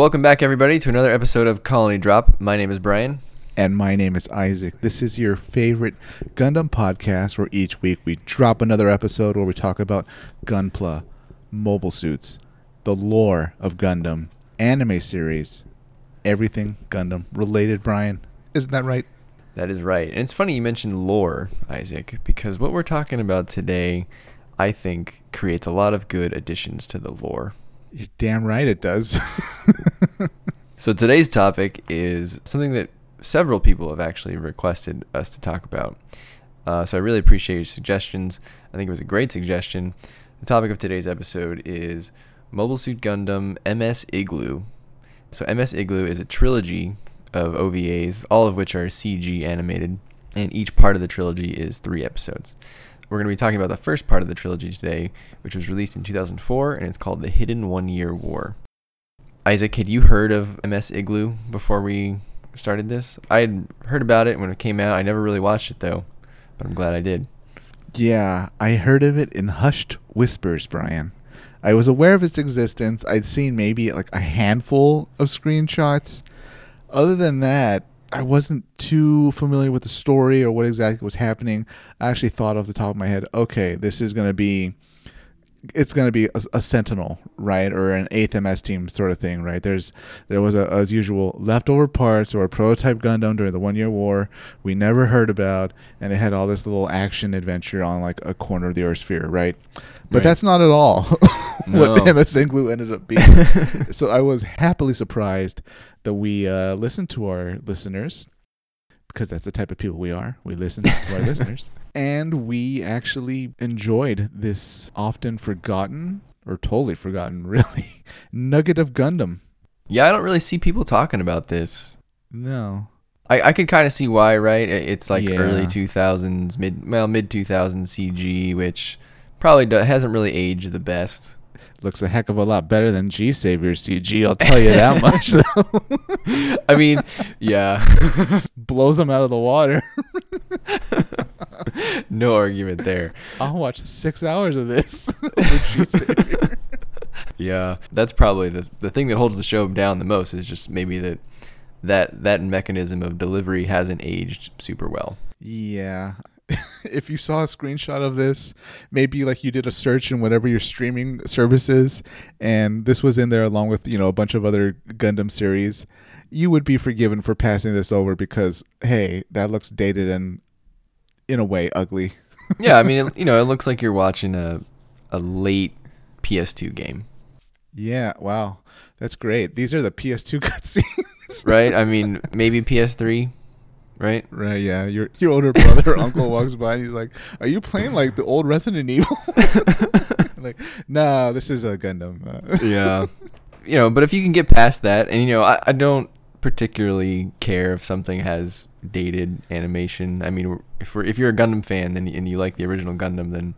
Welcome back, everybody, to another episode of Colony Drop. My name is Brian. And my name is Isaac. This is your favorite Gundam podcast where each week we drop another episode where we talk about Gunpla, mobile suits, the lore of Gundam, anime series, everything Gundam related, Brian. Isn't that right? That is right. And it's funny you mentioned lore, Isaac, because what we're talking about today, I think, creates a lot of good additions to the lore. You're damn right it does. so today's topic is something that several people have actually requested us to talk about. Uh, so I really appreciate your suggestions. I think it was a great suggestion. The topic of today's episode is Mobile Suit Gundam MS Igloo. So MS Igloo is a trilogy of OVAs, all of which are CG animated, and each part of the trilogy is three episodes. We're going to be talking about the first part of the trilogy today, which was released in 2004, and it's called The Hidden One Year War. Isaac, had you heard of MS Igloo before we started this? I had heard about it when it came out. I never really watched it, though, but I'm glad I did. Yeah, I heard of it in hushed whispers, Brian. I was aware of its existence. I'd seen maybe like a handful of screenshots. Other than that, I wasn't too familiar with the story or what exactly was happening. I actually thought off the top of my head, okay, this is going to be it's going to be a, a, sentinel, right, or an eighth MS team sort of thing, right? There's there was a, as usual leftover parts or a prototype Gundam during the one year war we never heard about, and it had all this little action adventure on like a corner of the Earth sphere, right? But right. that's not at all what no. MS Igloo ended up being. so I was happily surprised that we uh, listened to our listeners because that's the type of people we are. We listen to our listeners. And we actually enjoyed this often forgotten, or totally forgotten, really, nugget of Gundam. Yeah, I don't really see people talking about this. No. I, I could kind of see why, right? It's like yeah. early 2000s, mid well mid 2000s CG, which probably do, hasn't really aged the best looks a heck of a lot better than G Savior CG. I'll tell you that much. Though. I mean, yeah, blows them out of the water. no argument there. I'll watch six hours of this. yeah, that's probably the the thing that holds the show down the most is just maybe that that that mechanism of delivery hasn't aged super well. Yeah, if you saw a screenshot of this, maybe like you did a search in whatever your streaming services, and this was in there along with you know a bunch of other Gundam series, you would be forgiven for passing this over because hey, that looks dated and in a way ugly. yeah, I mean, it, you know, it looks like you're watching a a late PS2 game. Yeah, wow, that's great. These are the PS2 cutscenes, right? I mean, maybe PS3 right? Right. Yeah. Your your older brother or uncle walks by and he's like, "Are you playing like the old Resident Evil?" like, no, this is a Gundam. Uh. yeah. You know, but if you can get past that, and you know, I, I don't particularly care if something has dated animation. I mean, if we're, if you're a Gundam fan then and you like the original Gundam, then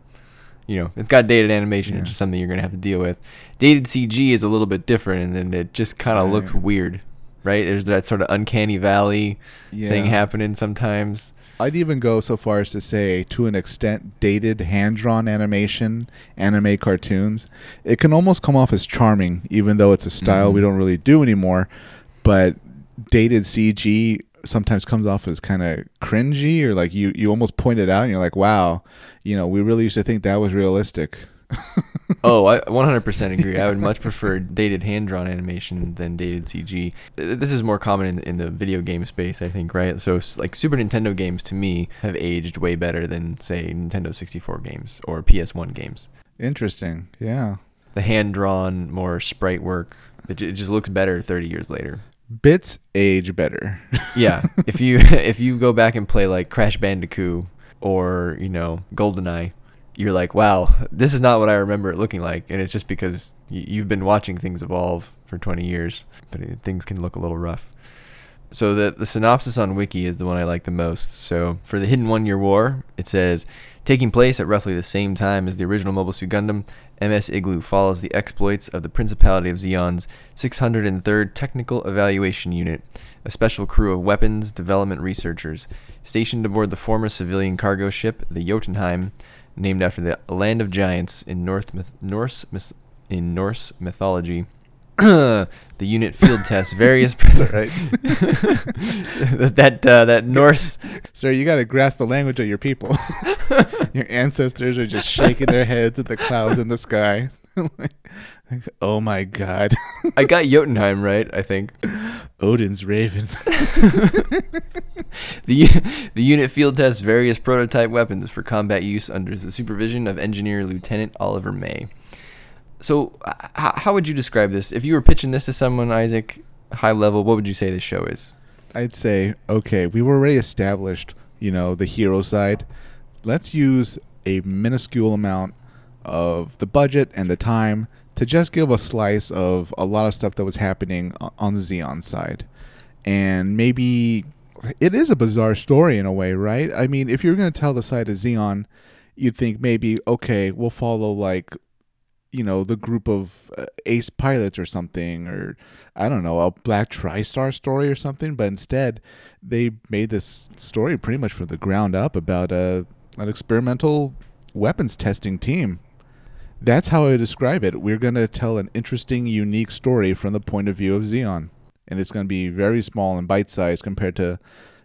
you know it's got dated animation. Yeah. It's just something you're gonna have to deal with. Dated CG is a little bit different, and then it just kind of right. looks weird right? There's that sort of uncanny valley yeah. thing happening sometimes. I'd even go so far as to say, to an extent, dated hand drawn animation, anime cartoons, it can almost come off as charming, even though it's a style mm-hmm. we don't really do anymore. But dated CG sometimes comes off as kind of cringy, or like you, you almost point it out and you're like, wow, you know, we really used to think that was realistic. oh, I 100% agree. I would much prefer dated hand drawn animation than dated CG. This is more common in, in the video game space, I think, right? So, like Super Nintendo games to me have aged way better than, say, Nintendo 64 games or PS1 games. Interesting. Yeah. The hand drawn, more sprite work, it, it just looks better 30 years later bits age better. yeah, if you if you go back and play like Crash Bandicoot or you know GoldenEye, you're like, wow, this is not what I remember it looking like, and it's just because you've been watching things evolve for 20 years, but things can look a little rough. So the the synopsis on Wiki is the one I like the most. So for the Hidden One Year War, it says taking place at roughly the same time as the original Mobile Suit Gundam, MS Igloo follows the exploits of the Principality of Zeon's 603rd Technical Evaluation Unit, a special crew of weapons development researchers stationed aboard the former civilian cargo ship, the Jotunheim, named after the land of giants in North myth- Norse myth- in Norse mythology. the unit field test various. right. that uh, that Norse. Sir, you got to grasp the language of your people. your ancestors are just shaking their heads at the clouds in the sky. Oh my god. I got Jotunheim right. I think. Odin's raven. the the unit field tests various prototype weapons for combat use under the supervision of engineer Lieutenant Oliver May. So, h- how would you describe this? If you were pitching this to someone, Isaac, high level, what would you say this show is? I'd say, okay, we were already established, you know, the hero side. Let's use a minuscule amount of the budget and the time to just give a slice of a lot of stuff that was happening on the Zeon side. And maybe it is a bizarre story in a way, right? I mean, if you're going to tell the side of Zeon, you'd think maybe, okay, we'll follow like you know the group of uh, ace pilots or something or i don't know a black tristar story or something but instead they made this story pretty much from the ground up about a an experimental weapons testing team that's how i would describe it we're going to tell an interesting unique story from the point of view of zeon and it's going to be very small and bite-sized compared to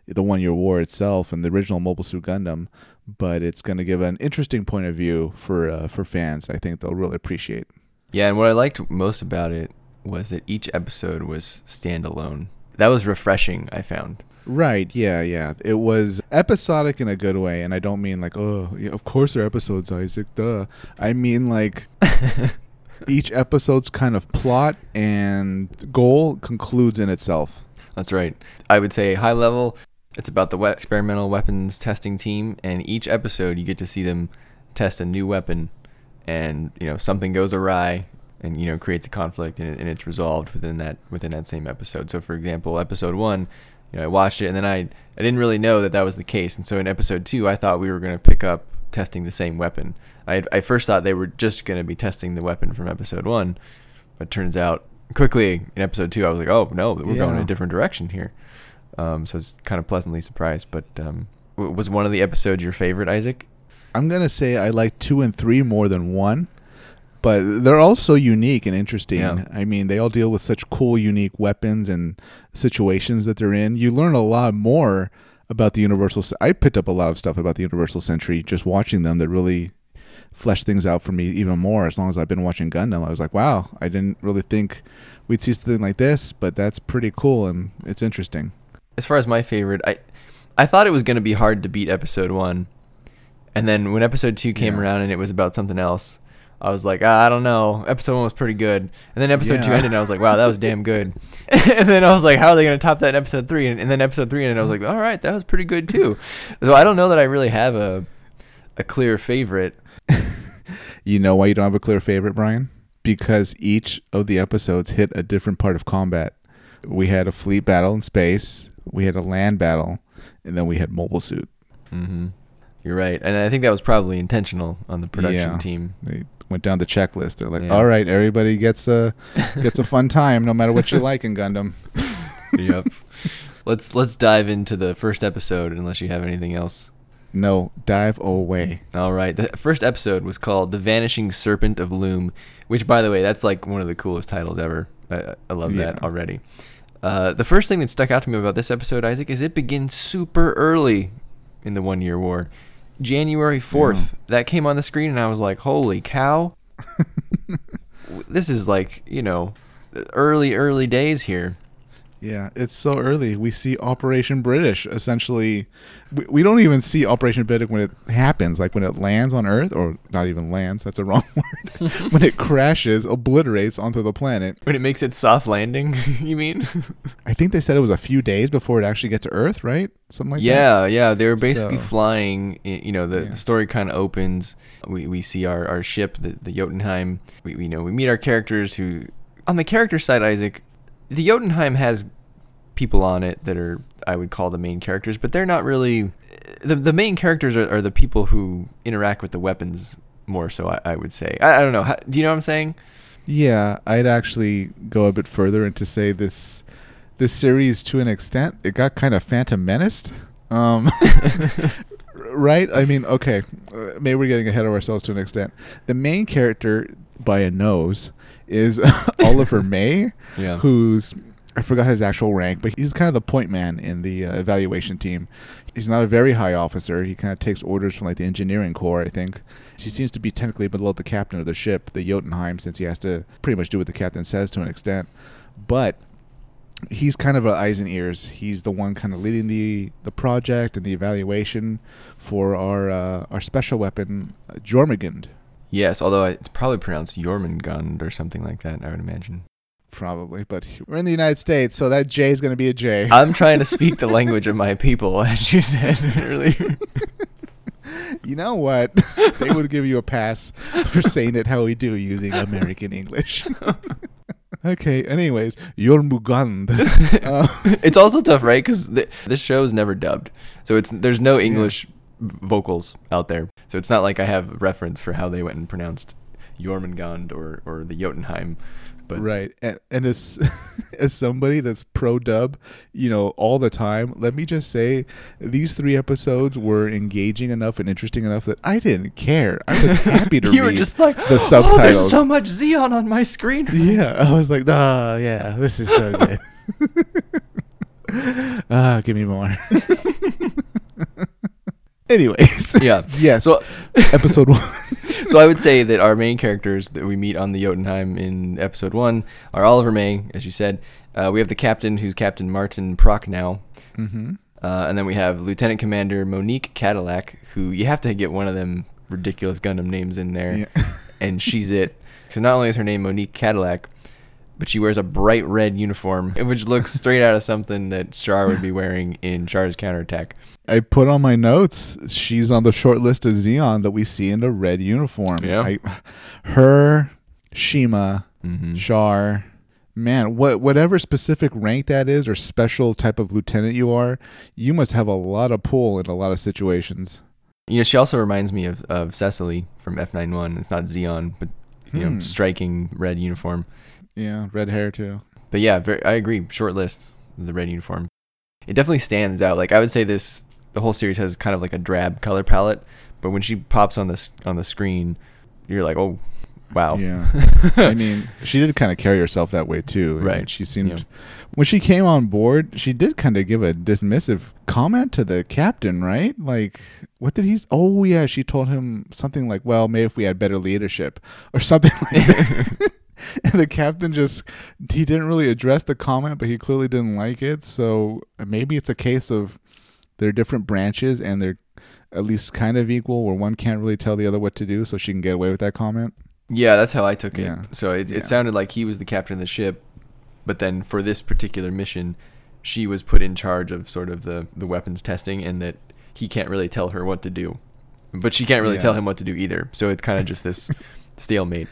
the one year war itself and the original mobile suit gundam but it's going to give an interesting point of view for uh, for fans. I think they'll really appreciate. Yeah, and what I liked most about it was that each episode was standalone. That was refreshing. I found. Right. Yeah. Yeah. It was episodic in a good way, and I don't mean like, oh, yeah, of course they're episodes, Isaac. Duh. I mean like. each episode's kind of plot and goal concludes in itself. That's right. I would say high level. It's about the we- experimental weapons testing team, and each episode you get to see them test a new weapon, and you know something goes awry, and you know creates a conflict, and, it, and it's resolved within that within that same episode. So, for example, episode one, you know, I watched it, and then I I didn't really know that that was the case, and so in episode two, I thought we were going to pick up testing the same weapon. I I first thought they were just going to be testing the weapon from episode one, but turns out quickly in episode two, I was like, oh no, we're going in a different direction here. Um, so I was kind of pleasantly surprised. But um, was one of the episodes your favorite, Isaac? I'm gonna say I like two and three more than one, but they're all so unique and interesting. Yeah. I mean, they all deal with such cool, unique weapons and situations that they're in. You learn a lot more about the Universal. I picked up a lot of stuff about the Universal Century just watching them that really fleshed things out for me even more. As long as I've been watching Gundam, I was like, wow, I didn't really think we'd see something like this, but that's pretty cool and it's interesting. As far as my favorite, I I thought it was going to be hard to beat episode one, and then when episode two came Yeah. around and it was about something else, I was like, ah, I don't know. Episode one was pretty good, and then episode two ended, and I was like, wow, that was damn good. and then I was like, how are they going to top that in episode three? And, and then episode three ended, and I was like, all right, that was pretty good too. So I don't know that I really have a a clear favorite. You know why you don't have a clear favorite, Brian? Because each of the episodes hit a different part of combat. We had a fleet battle in space, we had a land battle, and then we had mobile suit. hmm You're right, and I think that was probably intentional on the production Yeah. team. They went down the checklist. They're like, Yeah. "All right, everybody gets a gets a fun time, no matter what you like in Gundam." yep. Let's let's dive into the first episode, unless you have anything else. No, dive away. All right. The first episode was called "The Vanishing Serpent of Loom," which, by the way, that's like one of the coolest titles ever. I, I love that already. Uh, the first thing that stuck out to me about this episode, Isaac, is it begins super early in the One Year War, January fourth. That came on the screen, and I was like, "Holy cow!" this is like you know, early early days here. Yeah, it's so early. We see Operation British essentially. We, we don't even see Operation British when it happens, like when it lands on Earth, or not even lands, that's a wrong word. when it crashes, obliterates onto the planet. When it makes its soft landing, you mean? I think they said it was a few days before it actually gets to Earth, right? Something like that. yeah, yeah. They were basically So- flying. You know, the, Yeah. the story kind of opens. We, we see our, our ship, the, the Jotunheim. We, we you know we meet our characters who, on the character side, Isaac, the Jotunheim has people on it that are I would call the main characters, but they're not really. The the main characters are, are the people who interact with the weapons more. So I, I would say I, I don't know. How, do you know what I'm saying? Yeah, I'd actually go a bit further and to say this this series to an extent it got kind of Phantom Menaced. Um, right? I mean, okay, uh, maybe we're getting ahead of ourselves to an extent. The main character by a nose is Oliver May, Yeah. who's I forgot his actual rank, but he's kind of the point man in the uh, evaluation team. He's not a very high officer. He kind of takes orders from like the engineering corps, I think. He seems to be technically below the captain of the ship, the Jotunheim, since he has to pretty much do what the captain says to an extent. But he's kind of a eyes and ears. He's the one kind of leading the the project and the evaluation for our uh, our special weapon, uh, Jormungand. Yes, although it's probably pronounced Jormungand or something like that. I would imagine. Probably, but we're in the United States, so that J is going to be a J. I'm trying to speak the language of my people, as you said earlier. you know what? they would give you a pass for saying it how we do using American English. okay, anyways, Jormungand. Uh, it's also tough, right? Because th- this show is never dubbed, so it's there's no English v- vocals out there. So it's not like I have reference for how they went and pronounced Jormungand or or the Jotunheim. But right, and, and as as somebody that's pro dub, you know, all the time, let me just say, these three episodes were engaging enough and interesting enough that I didn't care. I was happy to you read were just like the Oh, subtitles. there's so much Zeon on my screen. Yeah, I was like, ah, yeah, this is so good. ah, give me more. Anyways, Yeah. yes. So episode one. so I would say that our main characters that we meet on the Jotunheim in episode one are Oliver May, as you said. Uh, we have the captain, who's Captain Martin Prochnow. mm-hmm. Uh, and then we have Lieutenant Commander Monique Cadillac, who you have to get one of them ridiculous Gundam names in there, Yeah. and she's it. So not only is her name Monique Cadillac, but she wears a bright red uniform, which looks straight out of something that Char would be wearing in Char's counterattack. I put on my notes. She's on the short list of Zeon that we see in a red uniform. Yeah. I, her, Shima, Mm-hmm. Char, man, what whatever specific rank that is or special type of lieutenant you are, you must have a lot of pull in a lot of situations. You know, she also reminds me of, of Cecily from F91. It's not Zeon, but you Hmm. know, striking red uniform. Yeah, red hair too. But yeah, very, I agree. Short list, the red uniform. It definitely stands out. Like I would say this, the whole series has kind of like a drab color palette, but when she pops on this on the screen, you're like, oh, wow. Yeah. I mean, she did kind of carry herself that way too. I mean, Right. she seemed Yeah. when she came on board, she did kind of give a dismissive comment to the captain, right? Like, what did he? s- Oh yeah, she told him something like, "Well, maybe if we had better leadership or something like that." and the captain just he didn't really address the comment, but he clearly didn't like it. So uh, maybe it's a case of they're different branches and they're at least kind of equal, where one can't really tell the other what to do, so she can get away with that comment. Yeah, that's how I took it. Yeah. So it, Yeah. it sounded like he was the captain of the ship, but then for this particular mission, she was put in charge of sort of the, the weapons testing, and that he can't really tell her what to do. But she can't really Yeah. tell him what to do either. So it's kind of just this stalemate.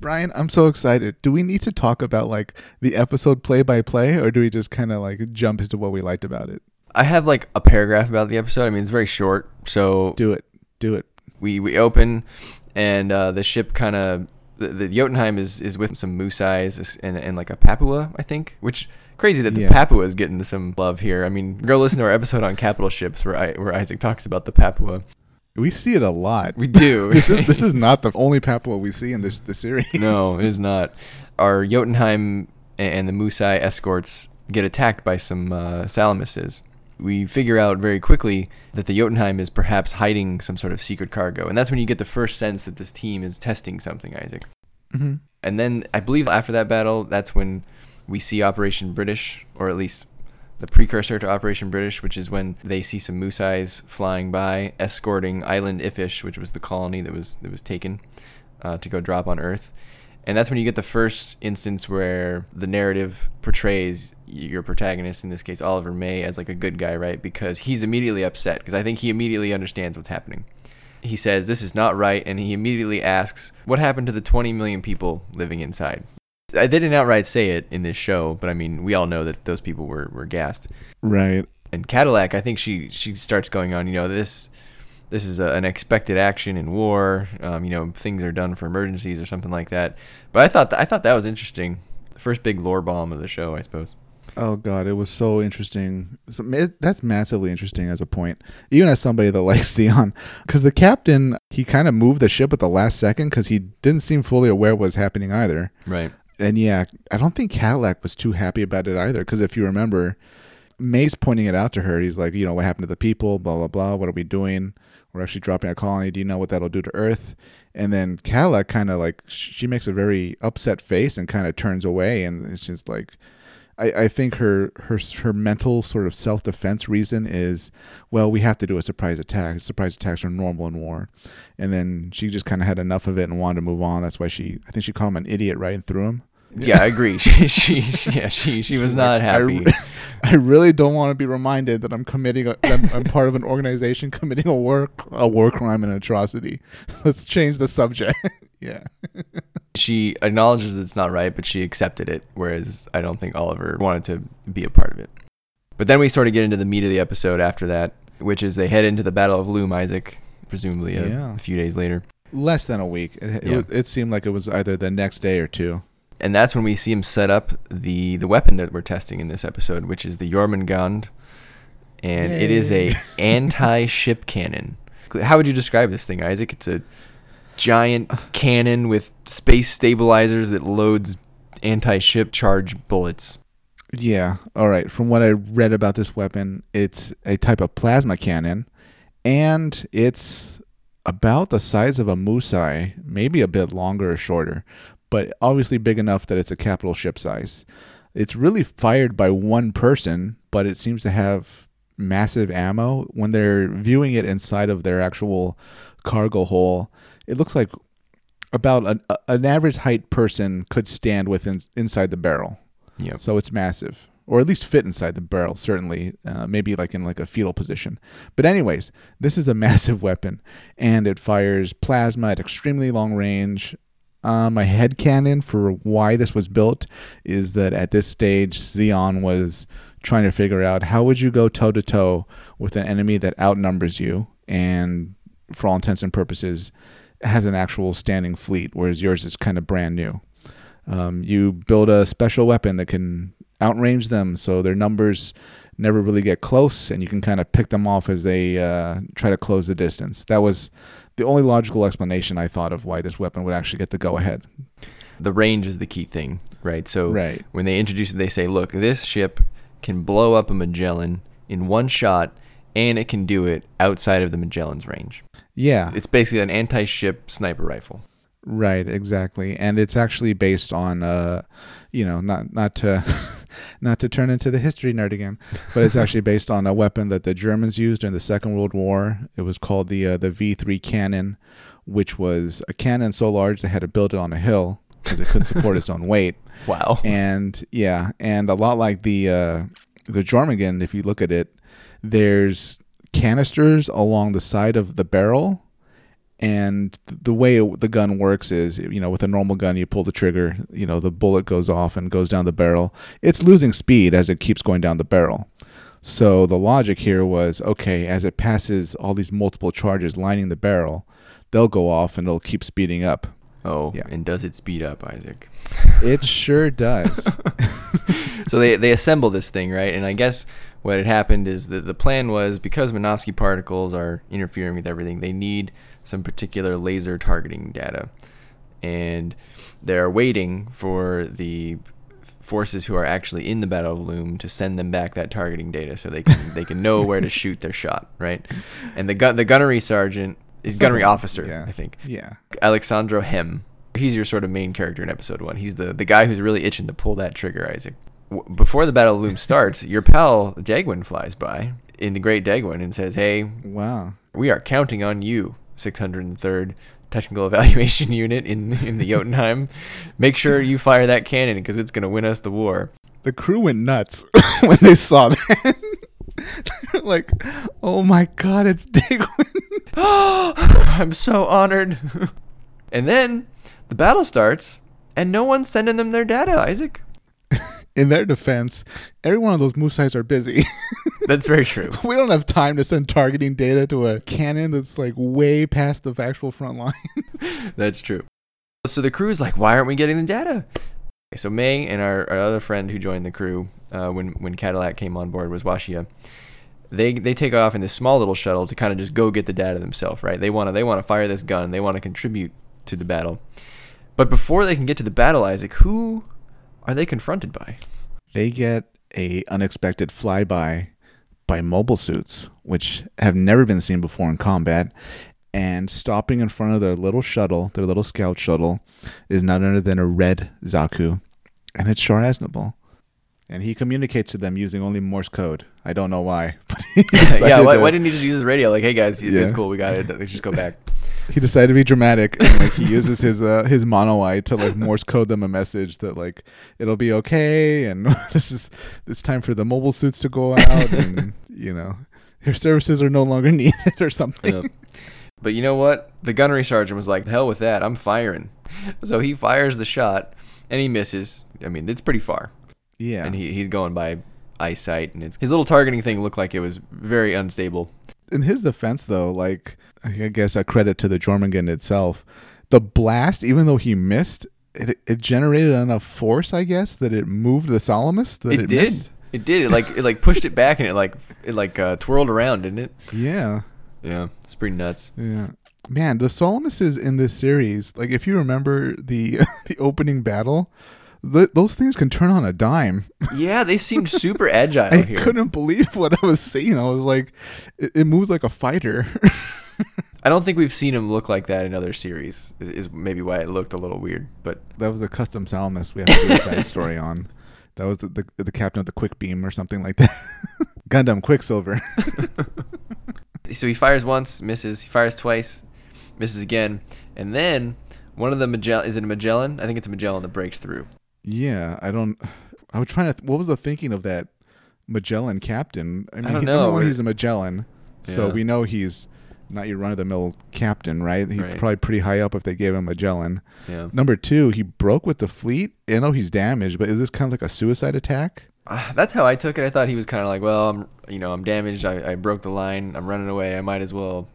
Brian, I'm so excited. Do we need to talk about like the episode play by play, or do we just kind of like jump into what we liked about it? I have like a paragraph about the episode. I mean, it's very short. So Do it. Do it. we, we open, and uh, the ship kind of the, the Jotunheim is, is with some Musais and, and like a Papua, I think. Which crazy that the Yeah. Papua is getting some love here. I mean, go listen to our episode on capital ships where I, where Isaac talks about the Papua. We see it a lot. We do. this is this is not the only Papua we see in this the series. no, it is not. Our Jotunheim and the Musai escorts get attacked by some uh, Salamises. We figure out very quickly that the Jotunheim is perhaps hiding some sort of secret cargo, and that's when you get the first sense that this team is testing something, Isaac. hmm And then I believe after that battle, that's when we see Operation British, or at least the precursor to Operation British, which is when they see some Musais flying by, escorting Island Iffish, which was the colony that was that was taken uh, to go drop on Earth. And that's when you get the first instance where the narrative portrays your protagonist, in this case Oliver May, as like a good guy, right? Because he's immediately upset, because I think he immediately understands what's happening he says this is not right and he immediately asks what happened to the 20 million people living inside i didn't outright say it in this show but i mean we all know that those people were, were gassed Right. and cadillac i think she she starts going on you know this this is a, an expected action in war um, you know things are done for emergencies or something like that but i thought th- i thought that was interesting the first big lore bomb of the show i suppose Oh god, it was so interesting. It- That's massively interesting as a point, even as somebody that likes Zeon, because the captain he kind of moved the ship at the last second because he didn't seem fully aware what was happening either. Right. And yeah, I don't think Cadillac was too happy about it either. Because if you remember, May's pointing it out to her. He's like, you know, what happened to the people? Blah blah blah. What are we doing? We're actually dropping a colony. Do you know what that'll do to Earth? And then Cadillac kind of like she makes a very upset face and kind of turns away, and it's just like. I, I think her her her mental sort of self defense reason is, well, we have to do a surprise attack. Surprise attacks are normal in war, and then she just kind of had enough of it and wanted to move on. That's why she I think she called him an idiot right and threw him. Yeah, I agree. She, she, she- yeah, she, she was not happy. re- I really don't want to be reminded that I'm committing a, that I'm part of an organization committing a work a war crime and atrocity. Let's change the subject. yeah. She acknowledges it's not right, but she accepted it, whereas I don't think Oliver wanted to be a part of it. But then we sort of get into the meat of the episode after that, which is they head into the Battle of Loom, Isaac, presumably a, Yeah. a few days later. Less than a week. It, it, Yeah. wa- it seemed like it was either the next day or two. And that's when we see him set up the, the weapon that we're testing in this episode, which is the Jormungand. And it is a anti-ship cannon. How would you describe this thing, Isaac? It's a giant cannon with space stabilizers that loads anti-ship charge bullets. Yeah. All right. From what I read about this weapon, it's a type of plasma cannon, and it's about the size of a musai, maybe a bit longer or shorter, but obviously big enough that it's a capital ship size. It's really fired by one person, but it seems to have massive ammo. When they're viewing it inside of their actual cargo hole, it looks like about an, an average height person could stand within inside the barrel. Yep. So it's massive, or at least fit inside the barrel. Certainly, uh, maybe like in like a fetal position. But anyways, this is a massive weapon, and it fires plasma at extremely long range. Um, my head canon for why this was built is that at this stage, Zeon was trying to figure out how would you go toe to toe with an enemy that outnumbers you and, for all intents and purposes, has an actual standing fleet, whereas yours is kind of brand new. Um, you build a special weapon that can outrange them, so their numbers never really get close, and you can kind of pick them off as they uh, try to close the distance. That was the only logical explanation I thought of why this weapon would actually get the go ahead. The range is the key thing, right? So Right. when they introduce it, they say, look, this ship can blow up a Magellan in one shot, and it can do it outside of the Magellan's range. Yeah, It's basically an anti-ship sniper rifle. right, exactly, and it's actually based on, uh, you know, not not to not to turn into the history nerd again, but it's actually based on a weapon that the Germans used in the Second World War. It was called the uh, the V3 cannon, which was a cannon so large they had to build it on a hill because it couldn't support its own weight. Wow. and yeah, and a lot like the uh, the Jormungand, if you look at it, there's canisters along the side of the barrel, and the way the gun works is, you know, with a normal gun, you pull the trigger, you know, the bullet goes off and goes down the barrel. It's losing speed as it keeps going down the barrel. So the logic here was, okay, as it passes all these multiple charges lining the barrel, they'll go off and it'll keep speeding up. Oh, Yeah. and does it speed up, Isaac? It sure does. so they they assemble this thing, right? And I guess what had happened is that the plan was because Minovsky particles are interfering with everything, they need some particular laser targeting data, and they're waiting for the forces who are actually in the Battle of Loom to send them back that targeting data so they can they can know where to shoot their shot, right? And the gun the gunnery sergeant is gunnery officer, yeah. I think. yeah. Alexandro Hem. He's your sort of main character in episode one. He's the, the guy who's really itching to pull that trigger, Isaac. W- before the Battle of Loom starts, your pal Degwin flies by in the Great Degwin and says, Hey, Wow. we are counting on you, 603rd Technical Evaluation Unit in, in the Jotunheim. Make sure you fire that cannon because it's going to win us the war. The crew went nuts when they saw that. They're like, oh my god, it's Degwin. I'm so honored. and then the battle starts, and no one's sending them their data, Isaac. In their defense, every one of those Musais are busy. That's very true. we don't have time to send targeting data to a cannon that's like way past the actual front line. That's true. So the crew is like, why aren't we getting the data? So May and our, our other friend who joined the crew uh, when when Cadillac came on board was Washiya. They they take off in this small little shuttle to kind of just go get the data themselves, right? They want to they want to fire this gun. They want to contribute to the battle. But before they can get to the battle, Isaac, who are they confronted by? They get a unexpected flyby by mobile suits, which have never been seen before in combat. And stopping in front of their little shuttle, their little scout shuttle, is none other than a red Zaku, and it's Char Aznable. And he communicates to them using only Morse code. I don't know why, but yeah, why, to- why didn't he just use his radio? Like, hey guys, it's cool, we got it. Let's just go back. he decided to be dramatic and like he uses his uh his mono eye to like morse code them a message that like it'll be okay and this is it's time for the mobile suits to go out and you know your services are no longer needed or something Yep. But you know what? The gunnery sergeant was like, "Hell with that! I'm firing." So he fires the shot, and he misses. I mean, it's pretty far, yeah and he, he's going by eyesight, and it's his little targeting thing looked like it was very unstable. In his defense though like i guess a credit to the jormungand itself the blast even though he missed it, it generated enough force i guess that it moved the Salamis that It, it, did. missed. It did. It like it like pushed it back, and it like it like uh, twirled around, didn't it? yeah Yeah, it's pretty nuts. Yeah. Man, the Salamises in this series, like if you remember the the opening battle, th- those things can turn on a dime. Yeah, they seemed super agile I here. couldn't believe what I was seeing. I was like, it, it moves like a fighter. I don't think we've seen him look like that in other series. Is maybe why it looked a little weird, but that was a custom Salamis we have to do a side story on. That was the, the the captain of the Quick Beam or something like that. Gundam Quicksilver. so he fires once, misses. He fires twice, misses again, and then one of the Magellan is it a Magellan? I think it's a Magellan that breaks through. Yeah, I don't. I was trying to. What was the thinking of that Magellan captain? I mean, don't he- know. number one, he's a Magellan, so we know he's not your run of the mill captain, right? He's Right. probably pretty high up if they gave him Magellan. Yeah, Number two, he broke with the fleet. I know he's damaged, but is this kind of like a suicide attack? uh, that's how I took it. I thought he was kind of like, well, I'm you know I'm damaged. I, I broke the line. I'm running away. I might as well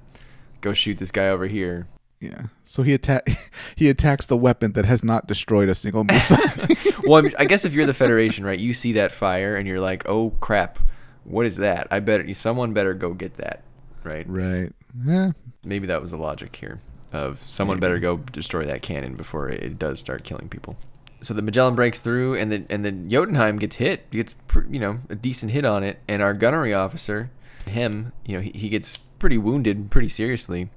go shoot this guy over here. Yeah. So he attack he attacks the weapon that has not destroyed a single missile. well, I, guess if you're the Federation, right, you see that fire and you're like, oh crap, what is that? I better someone better go get that, right? right. Yeah. Maybe that was the logic here of someone better go destroy that cannon before it, it does start killing people. So the Magellan breaks through, and then and then Jotunheim gets hit, gets you know a decent hit on it, and our gunnery officer, Hem, you know, he, he gets pretty wounded, pretty seriously.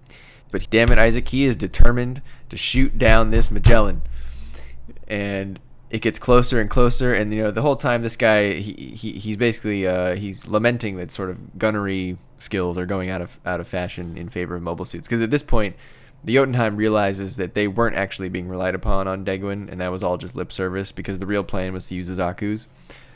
But damn it, Isaac, he is determined to shoot down this Magellan, and it gets closer and closer. And you know, the whole time, this guy, he, he he's basically uh, he's lamenting that sort of gunnery skills are going out of out of fashion in favor of mobile suits. Because at this point, the Jotunheim realizes that they weren't actually being relied upon on Degwin, and that was all just lip service. Because the real plan was to use the Zaku's,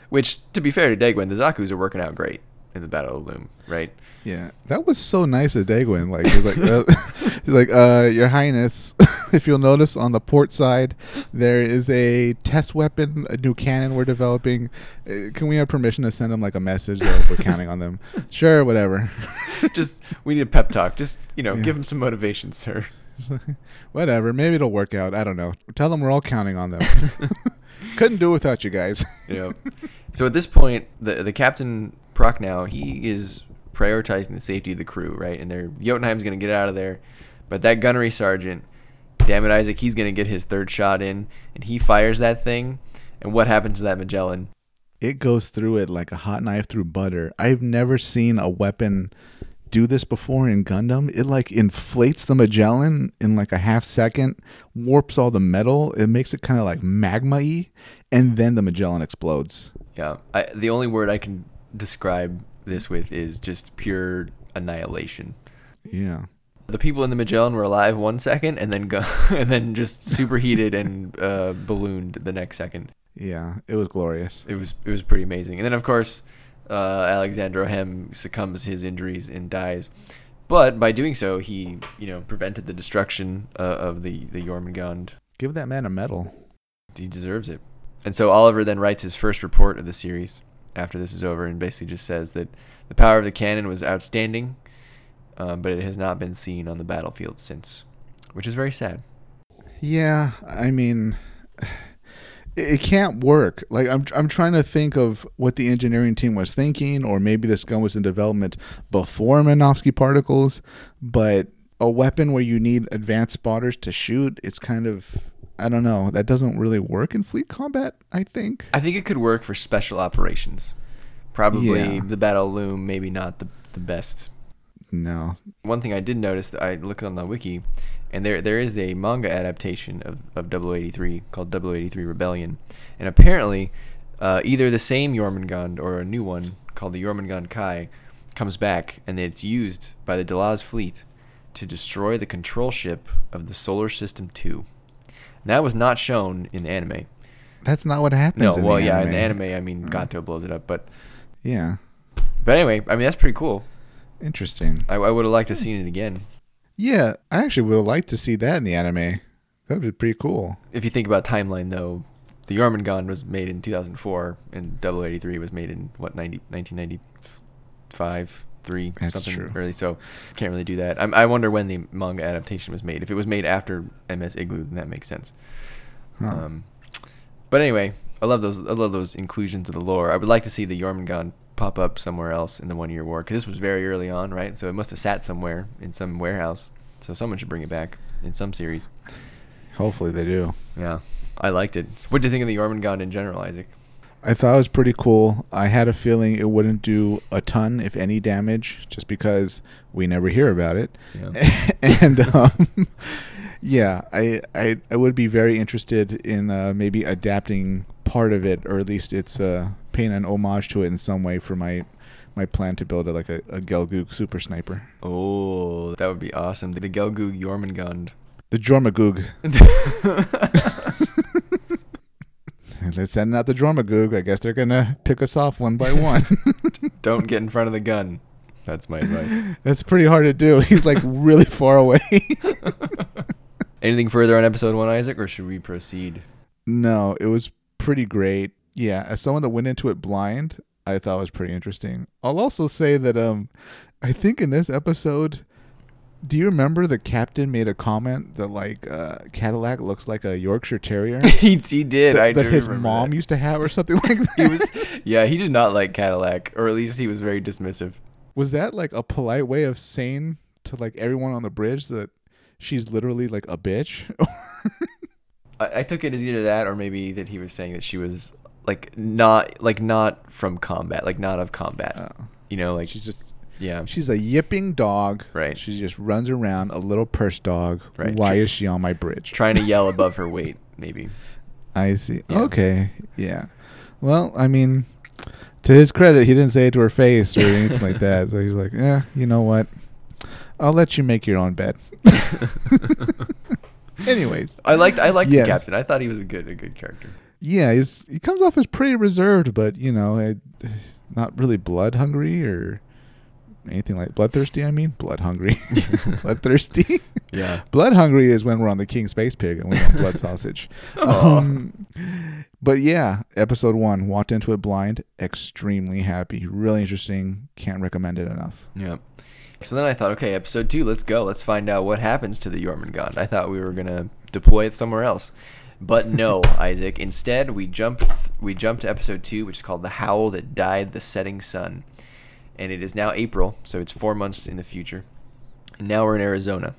which, to be fair to Degwin, the Zaku's are working out great in the Battle of Loom, right? Yeah, that was so nice of Degwin. Like, he's like, uh, he's like, uh, Your Highness, if you'll notice on the port side, there is a test weapon, a new cannon we're developing. Uh, can we have permission to send them like a message that we're counting on them? Sure, whatever. just we need a pep talk. Just you know, Yeah. give him some motivation, sir. whatever. Maybe it'll work out. I don't know. Tell them we're all counting on them. Couldn't do it without you guys. Yeah. so at this point, the the captain Prochnow, he is prioritizing the safety of the crew, right? And they're Jotunheim's gonna get out of there, but that gunnery sergeant, damn it, Isaac, he's gonna get his third shot in, and he fires that thing. And what happens to that Magellan? it goes through it like a hot knife through butter. I've never seen a weapon do this before in Gundam. It like inflates the Magellan in like a half second, warps all the metal. It makes it kind of like magma y, and then the Magellan explodes. Yeah, I, the only word I can describe this with is just pure annihilation. Yeah. The people in the Magellan were alive one second, and then go, and then just superheated and uh, ballooned the next second. Yeah. It was glorious. It was it was pretty amazing. And then of course, uh, Alexander Hem succumbs his injuries and dies. But by doing so, he you know prevented the destruction uh, of the the Jormungand. Give that man a medal. He deserves it. And so Oliver then writes his first report of the series after this is over, and basically just says that the power of the cannon was outstanding, um, but it has not been seen on the battlefield since, which is very sad. Yeah, I mean, it can't work. Like I'm I'm trying to think of what the engineering team was thinking, or maybe this gun was in development before Minovsky particles, but a weapon where you need advanced spotters to shoot, it's kind of I don't know. That doesn't really work in fleet combat, I think. I think it could work for special operations. Probably Yeah. the battle loom, maybe not the the best. No. One thing I did notice that I looked on the wiki, and there there is a manga adaptation of, of 083 called 083 Rebellion, and apparently, uh, either the same Jormungand or a new one called the Jormungand Kai comes back, and it's used by the Delaz fleet to destroy the control ship of the Solar System 2. And that was not shown in the anime. That's not what happens. No, in well, yeah, anime. in the anime, I mean, mm. Gato blows it up, but Yeah. but anyway, I mean, that's pretty cool. Interesting. I, I would have liked to seen it again. Yeah, I actually would have liked to see that in the anime. That'd be pretty cool. If you think about timeline, though, the Jormungand was made in 2004, and 083 was made in what 90, 1995, three That's something true. early. So can't really do that. I, I wonder when the manga adaptation was made. If it was made after MS Igloo, then that makes sense. Huh. Um, but anyway, I love those. I love those inclusions of the lore. I would like to see the Jormungand pop up somewhere else in the One Year War because this was very early on, right? So it must have sat somewhere in some warehouse. So someone should bring it back in some series. Hopefully they do. Yeah, I liked it. What do you think of the Jormungand in general, Isaac? I thought it was pretty cool. I had a feeling it wouldn't do a ton, if any, damage, just because we never hear about it. Yeah. and um, yeah, I, I I would be very interested in uh, maybe adapting part of it, or at least it's uh, paying an homage to it in some way for my my plan to build a, like a, a Gelgoog super sniper. Oh, that would be awesome. The Gelgoog Jormungand. The Jormagoog. They're sending out the Jormagoog. I guess they're gonna pick us off one by one. Don't get in front of the gun. That's my advice. That's pretty hard to do. He's like really far away. Anything further on episode one, Isaac, or should we proceed? no, it was pretty great. Yeah, as someone that went into it blind, I thought it was pretty interesting. I'll also say that um I think in this episode do you remember the captain made a comment that like uh, Cadillac looks like a Yorkshire Terrier he, he did. that, I that his mom that. used to have or something like that? He was, yeah, he did not like Cadillac, or at least he was very dismissive. Was that like a polite way of saying to like everyone on the bridge that she's literally like a bitch? I, I took it as either that, or maybe that he was saying that she was like not, like not from combat, like not of combat. Oh. you know, like she's just yeah, she's a yipping dog. Right. She just runs around a little purse dog. Right. Why Tr- is she on my bridge? trying to yell above her weight, maybe. I see. Yeah. Okay. Yeah. Well, I mean, to his credit, he didn't say it to her face or anything like that. So he's like, yeah, you know what? I'll let you make your own bed. Anyways, I liked, I liked Yes. the captain. I thought he was a good, a good character. yeah, he's he comes off as pretty reserved, but you know, eh, not really blood hungry or anything like bloodthirsty. I mean, blood hungry, bloodthirsty. Yeah. Blood hungry is when we're on the King Space Pig and we want blood sausage. Um, but yeah, episode one, walked into it blind, extremely happy, really interesting. Can't recommend it enough. Yeah. So then I thought, okay, episode two, let's go. Let's find out what happens to the Jormungand. I thought we were gonna deploy it somewhere else, but no, Isaac. Instead, we jumped we jumped to episode two, which is called "The Howl That Died the Setting Sun," and it is now April, so it's four months in the future. And now we're in Arizona,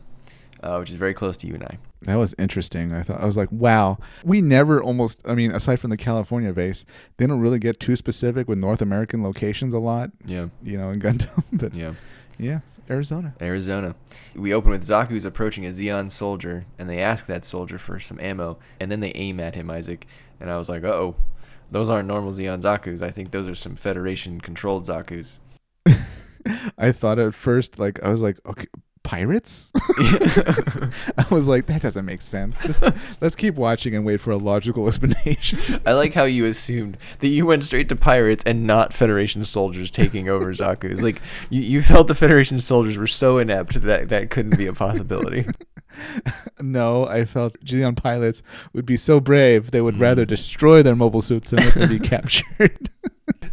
uh, which is very close to you and I. That was interesting. I thought I was like, wow. We never almost. I mean, aside from the California base, they don't really get too specific with North American locations a lot. Yeah. You know, in Gundam. But Yeah. yeah, Arizona. Arizona. We open with Zaku's approaching a Zeon soldier, and they ask that soldier for some ammo, and then they aim at him, Isaac. And I was like, oh, those aren't normal Zeon Zaku's. I think those are some Federation controlled Zaku's. I thought at first, like, I was like, okay, pirates? I was like, that doesn't make sense. Just, let's keep watching and wait for a logical explanation. I like how you assumed that you went straight to pirates and not Federation soldiers taking over Zaku's. Like, you, you felt the Federation soldiers were so inept that that couldn't be a possibility. no, I felt Zeon pilots would be so brave they would Mm. rather destroy their mobile suits than let them be captured.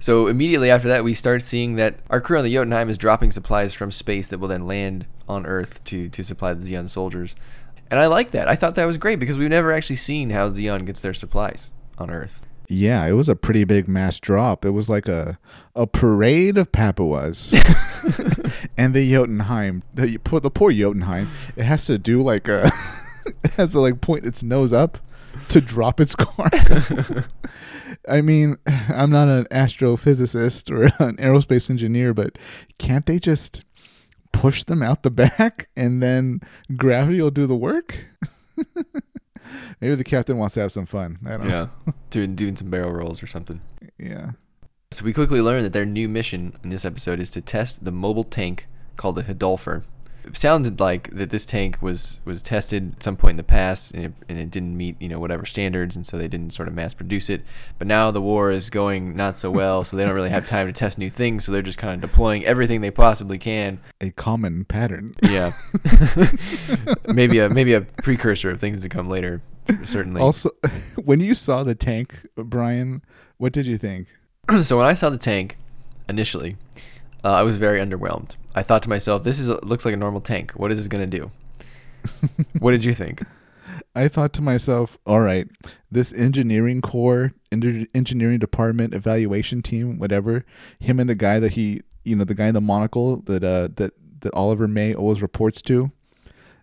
So immediately after that, we start seeing that our crew on the Jotunheim is dropping supplies from space that will then land on Earth to to supply the Zeon soldiers. And I like that. I thought that was great because we've never actually seen how Zeon gets their supplies on Earth. Yeah, it was a pretty big mass drop. It was like a a parade of Papuas. and the Jotunheim, the poor, the poor Jotunheim, it has to do like a it has to like point its nose up to drop its cargo. I mean, I'm not an astrophysicist or an aerospace engineer, but can't they just push them out the back and then gravity will do the work? Maybe the captain wants to have some fun. I don't know. Yeah, doing doing some barrel rolls or something. Yeah. So we quickly learn that their new mission in this episode is to test the mobile tank called the Hildolfr. It sounded like that this tank was was tested at some point in the past and it, and it didn't meet you know whatever standards and so they didn't sort of mass produce it. But now the war is going not so well, so they don't really have time to test new things. So they're just kind of deploying everything they possibly can. A common pattern. Yeah, maybe a maybe a precursor of things to come later. Certainly. Also, when you saw the tank, Brian, what did you think? so when I saw the tank initially, uh, I was very underwhelmed. I thought to myself, "This is a, looks like a normal tank. What is this gonna do?" what did you think? I thought to myself, all right, this engineering corps, ender- engineering department, evaluation team, whatever, him and the guy that he, you know, the guy in the monocle that uh, that that Oliver May always reports to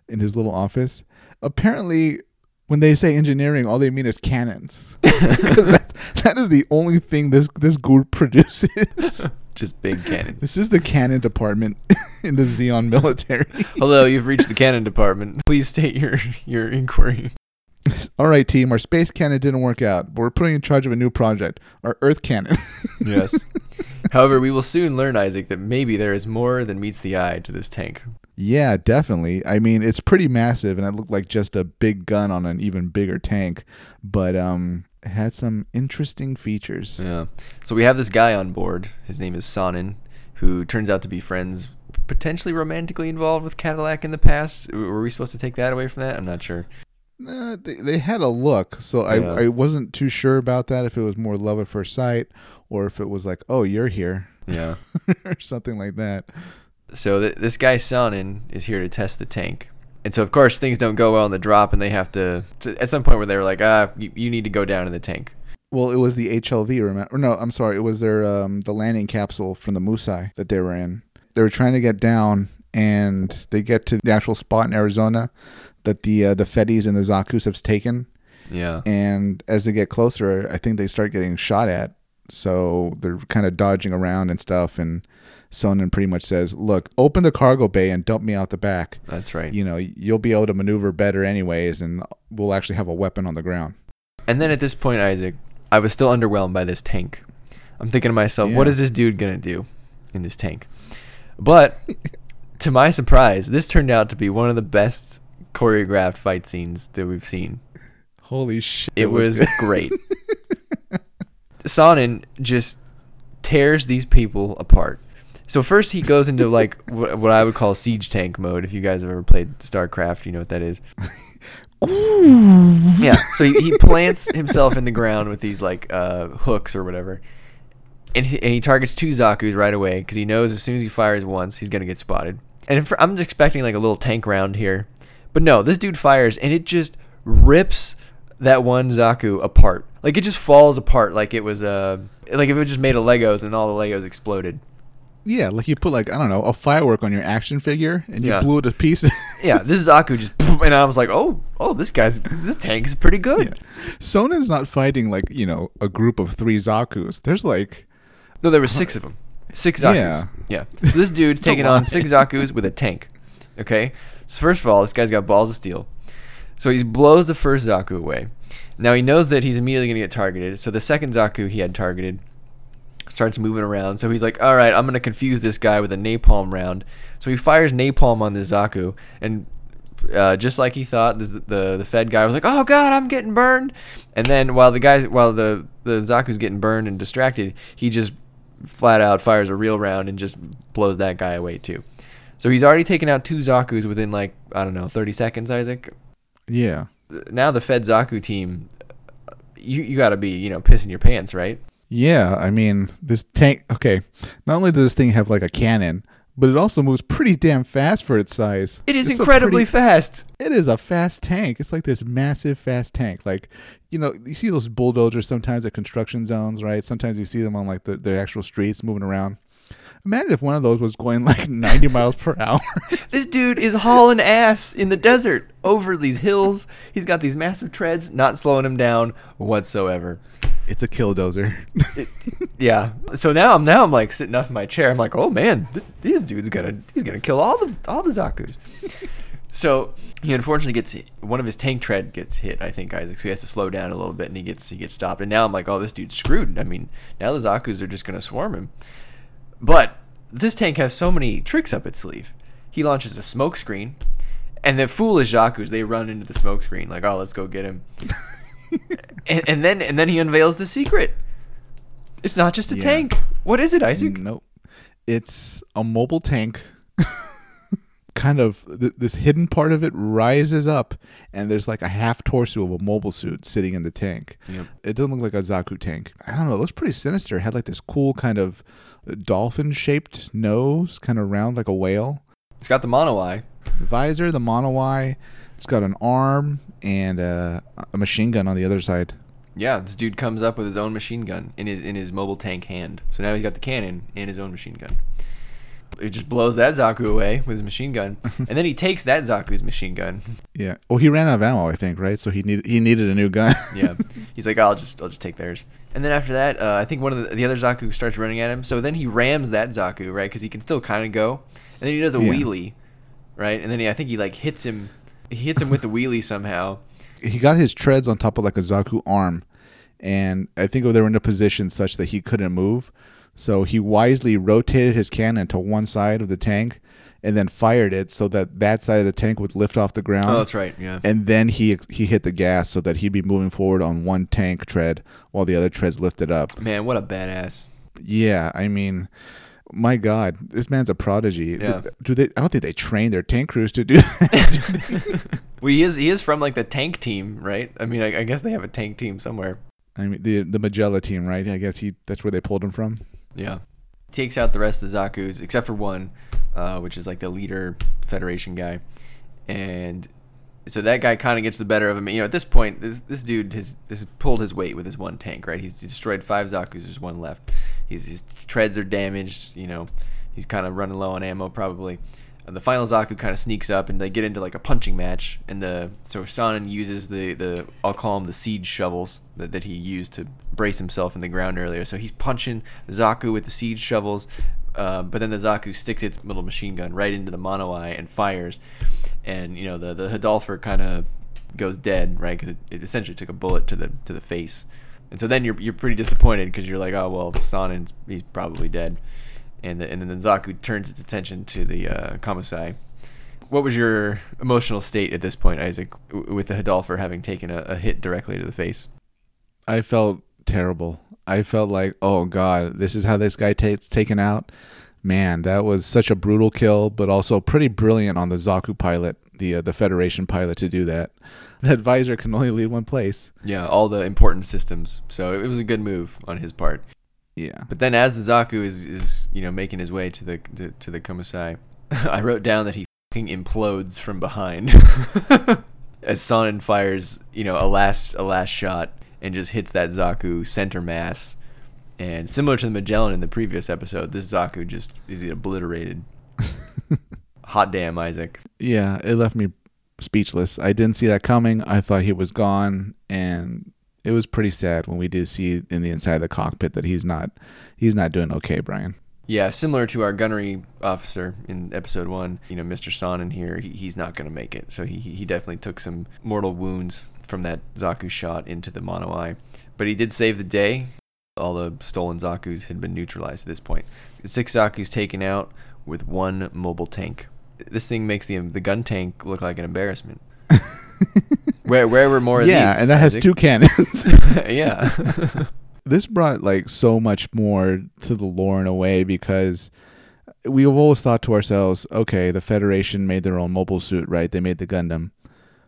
in his little office. Apparently, when they say engineering, all they mean is cannons, because that that is the only thing this this group produces. Just big cannons. This is the cannon department in the Zeon military. Hello, you've reached the cannon department. Please state your your inquiry. All right, team, our space cannon didn't work out, but we're putting in charge of a new project, our Earth cannon. Yes. However, we will soon learn, Isaac, that maybe there is more than meets the eye to this tank. yeah, definitely. I mean, it's pretty massive, and it looked like just a big gun on an even bigger tank, but um, had some interesting features. Yeah. So we have this guy on board. His name is Sonnen, who turns out to be friends, potentially romantically involved with Cadillac in the past. Were we supposed to take that away from that? I'm not sure. Uh, they, they had a look, so Yeah. I, I wasn't too sure about that, if it was more love at first sight, or if it was like, oh, you're here, Yeah. or something like that. So th- this guy Sonnen is here to test the tank. And so of course things don't go well in the drop, and they have to, to at some point where they were like, ah, you, you need to go down in the tank. Well, it was the HLV, remember? No, I'm sorry. It was their um, the landing capsule from the Musai that they were in. They were trying to get down, and they get to the actual spot in Arizona that the uh, the Fedis and the Zakus have taken. Yeah. And as they get closer, I think they start getting shot at. So they're kind of dodging around and stuff. And Sonnen pretty much says, "Look, open the cargo bay and dump me out the back. That's right. You know, you'll be able to maneuver better anyways, and we'll actually have a weapon on the ground." And then at this point, Isaac, I was still underwhelmed by this tank. I'm thinking to myself, what Yeah. is this dude gonna do in this tank? But to my surprise, this turned out to be one of the best choreographed fight scenes that we've seen. Holy shit! It, was, good. great. Sonnen just tears these people apart. So first he goes into like what, what I would call siege tank mode. If you guys have ever played StarCraft, you know what that is. yeah. So he, he plants himself in the ground with these like uh, hooks or whatever, and he, and he targets two Zaku's right away because he knows as soon as he fires once, he's gonna get spotted. And for, I'm just expecting like a little tank round here, but no, this dude fires and it just rips that one Zaku apart. Like it just falls apart like it was uh like if it was just made of Legos and all the Legos exploded. Yeah, like you put like I don't know a firework on your action figure and you Yeah. blew it to pieces. Yeah, this is Zaku just and I was like, oh, oh, this guy's this tank is pretty good. Sonnen's not fighting like you know a group of three Zaku's. There's like No, there were six of them. Six Zaku's. Yeah. Yeah. So this dude's taking on six Zaku's with a tank. Okay. So first of all, this guy's got balls of steel. So he blows the first Zaku away. Now he knows that he's immediately gonna get targeted. So the second Zaku he had targeted starts moving around. So he's like, all right, I'm gonna confuse this guy with a napalm round. So he fires napalm on the Zaku, and uh, just like he thought, the, the the Fed guy was like, "Oh God, I'm getting burned." And then while the guy, while the the Zaku's getting burned and distracted, he just flat out fires a real round and just blows that guy away too. So he's already taken out two Zaku's within like I don't know 30 seconds. Isaac. yeah, Now the Fed Zaku team, you you got to be you know pissing your pants, right? Yeah. I mean this tank. Okay, not only does this thing have like a cannon, but it also moves pretty damn fast for its size. It is It's incredibly pretty- fast. It is a fast tank. It's like this massive fast tank. Like, you know, you see those bulldozers sometimes at construction zones, right? Sometimes you see them on like the, the actual streets moving around. Imagine if one of those was going like 90 miles per hour. This dude is hauling ass in the desert over these hills. He's got these massive treads, not slowing him down whatsoever. It's a killdozer. Yeah. So now I'm now I'm like sitting up in my chair. I'm like, oh man, this this dude's gonna he's gonna kill all the all the Zaku's. so he unfortunately gets hit. one of his tank tread gets hit. I think Isaac. So he has to slow down a little bit, and he gets he gets stopped. And now I'm like, oh, this dude's screwed. I mean, now the Zaku's are just gonna swarm him. But this tank has so many tricks up its sleeve. He launches a smoke screen, and the foolish Zaku's they run into the smoke screen like, oh, let's go get him. and, and then and then he unveils the secret. It's not just a Yeah. tank. What is it, Isaac? Nope. It's a mobile tank. kind of th- this hidden part of it rises up, and there's like a half torso of a mobile suit sitting in the tank. Yep. It doesn't look like a Zaku tank. I don't know. It looks pretty sinister. It had like this cool kind of uh, dolphin shaped nose, kind of round like a whale. It's got the mono eye. The visor, the mono eye. It's got an arm and uh, a machine gun on the other side. Yeah, this dude comes up with his own machine gun in his in his mobile tank hand. So now he's got the cannon and his own machine gun. It just blows that Zaku away with his machine gun, and then he takes that Zaku's machine gun. Yeah. Well, he ran out of ammo, I think, right? So he needed he needed a new gun. Yeah, he's like, I'll just I'll just take theirs. And then after that, uh, I think one of the, the other Zaku starts running at him. So then he rams that Zaku, right? Because he can still kind of go. And then he does a Yeah. wheelie, right? And then he, I think he like hits him. He hits him with the wheelie somehow. he got his treads on top of like a Zaku arm, and I think they were in a position such that he couldn't move. So he wisely rotated his cannon to one side of the tank, and then fired it so that that side of the tank would lift off the ground. Oh, that's right. Yeah. And then he he hit the gas so that he'd be moving forward on one tank tread while the other treads lifted up. Man, what a badass. Yeah, I mean, my God, this man's a prodigy. Yeah. Do they? I don't think they train their tank crews to do that. Well, he is he is from like the tank team, right? I mean, I, I guess they have a tank team somewhere. I mean, the the Magella team, right? I guess he that's where they pulled him from. Yeah. Takes out the rest of the Zaku's except for one, uh, which is like the leader Federation guy, and so that guy kind of gets the better of him. You know, at this point, this this dude has, has pulled his weight with his one tank, right? He's destroyed five Zaku's. There's one left. He's, his treads are damaged. You know, he's kind of running low on ammo probably. The final Zaku kind of sneaks up, and they get into like a punching match. And the so Sonnen uses the the I'll call them the siege shovels that, that he used to brace himself in the ground earlier. So he's punching the Zaku with the siege shovels, uh, but then the Zaku sticks its little machine gun right into the mono eye and fires. And you know the the Hildolfr kind of goes dead, right? Because it, it essentially took a bullet to the to the face. And so then you're you're pretty disappointed because you're like, oh well, Sonnen's he's probably dead. And the, and then Zaku turns its attention to the uh, Komusai. What was your emotional state at this point, Isaac, with the Hildolfr having taken a, a hit directly to the face? I felt terrible. I felt like, oh god, this is how this guy takes taken out. Man, that was such a brutal kill, but also pretty brilliant on the Zaku pilot, the uh, the Federation pilot, to do that. That visor can only lead one place. Yeah, all the important systems. So it was a good move on his part. Yeah, But then, as the Zaku is, is you know making his way to the to, to the Komusai, I wrote down that he fucking implodes from behind as Sonnen fires you know a last a last shot and just hits that Zaku center mass. And similar to the Magellan in the previous episode, this Zaku just is obliterated. Hot damn, Isaac. yeah, it left me speechless. I didn't see that coming. I thought he was gone, and it was pretty sad when we did see in the inside of the cockpit that he's not he's not doing okay, Brian. Yeah, similar to our gunnery officer in episode one, you know, Mr. Sonnen here, he, he's not going to make it. So he, he definitely took some mortal wounds from that Zaku shot into the mono eye. But he did save the day. All the stolen Zaku's had been neutralized at this point. Six Zaku's taken out with one mobile tank. This thing makes the the gun tank look like an embarrassment. where where were more of yeah, these? and that has two cannons. yeah. this brought like so much more to the lore in a way because we have always thought to ourselves, okay, the Federation made their own mobile suit, right? They made the Gundam.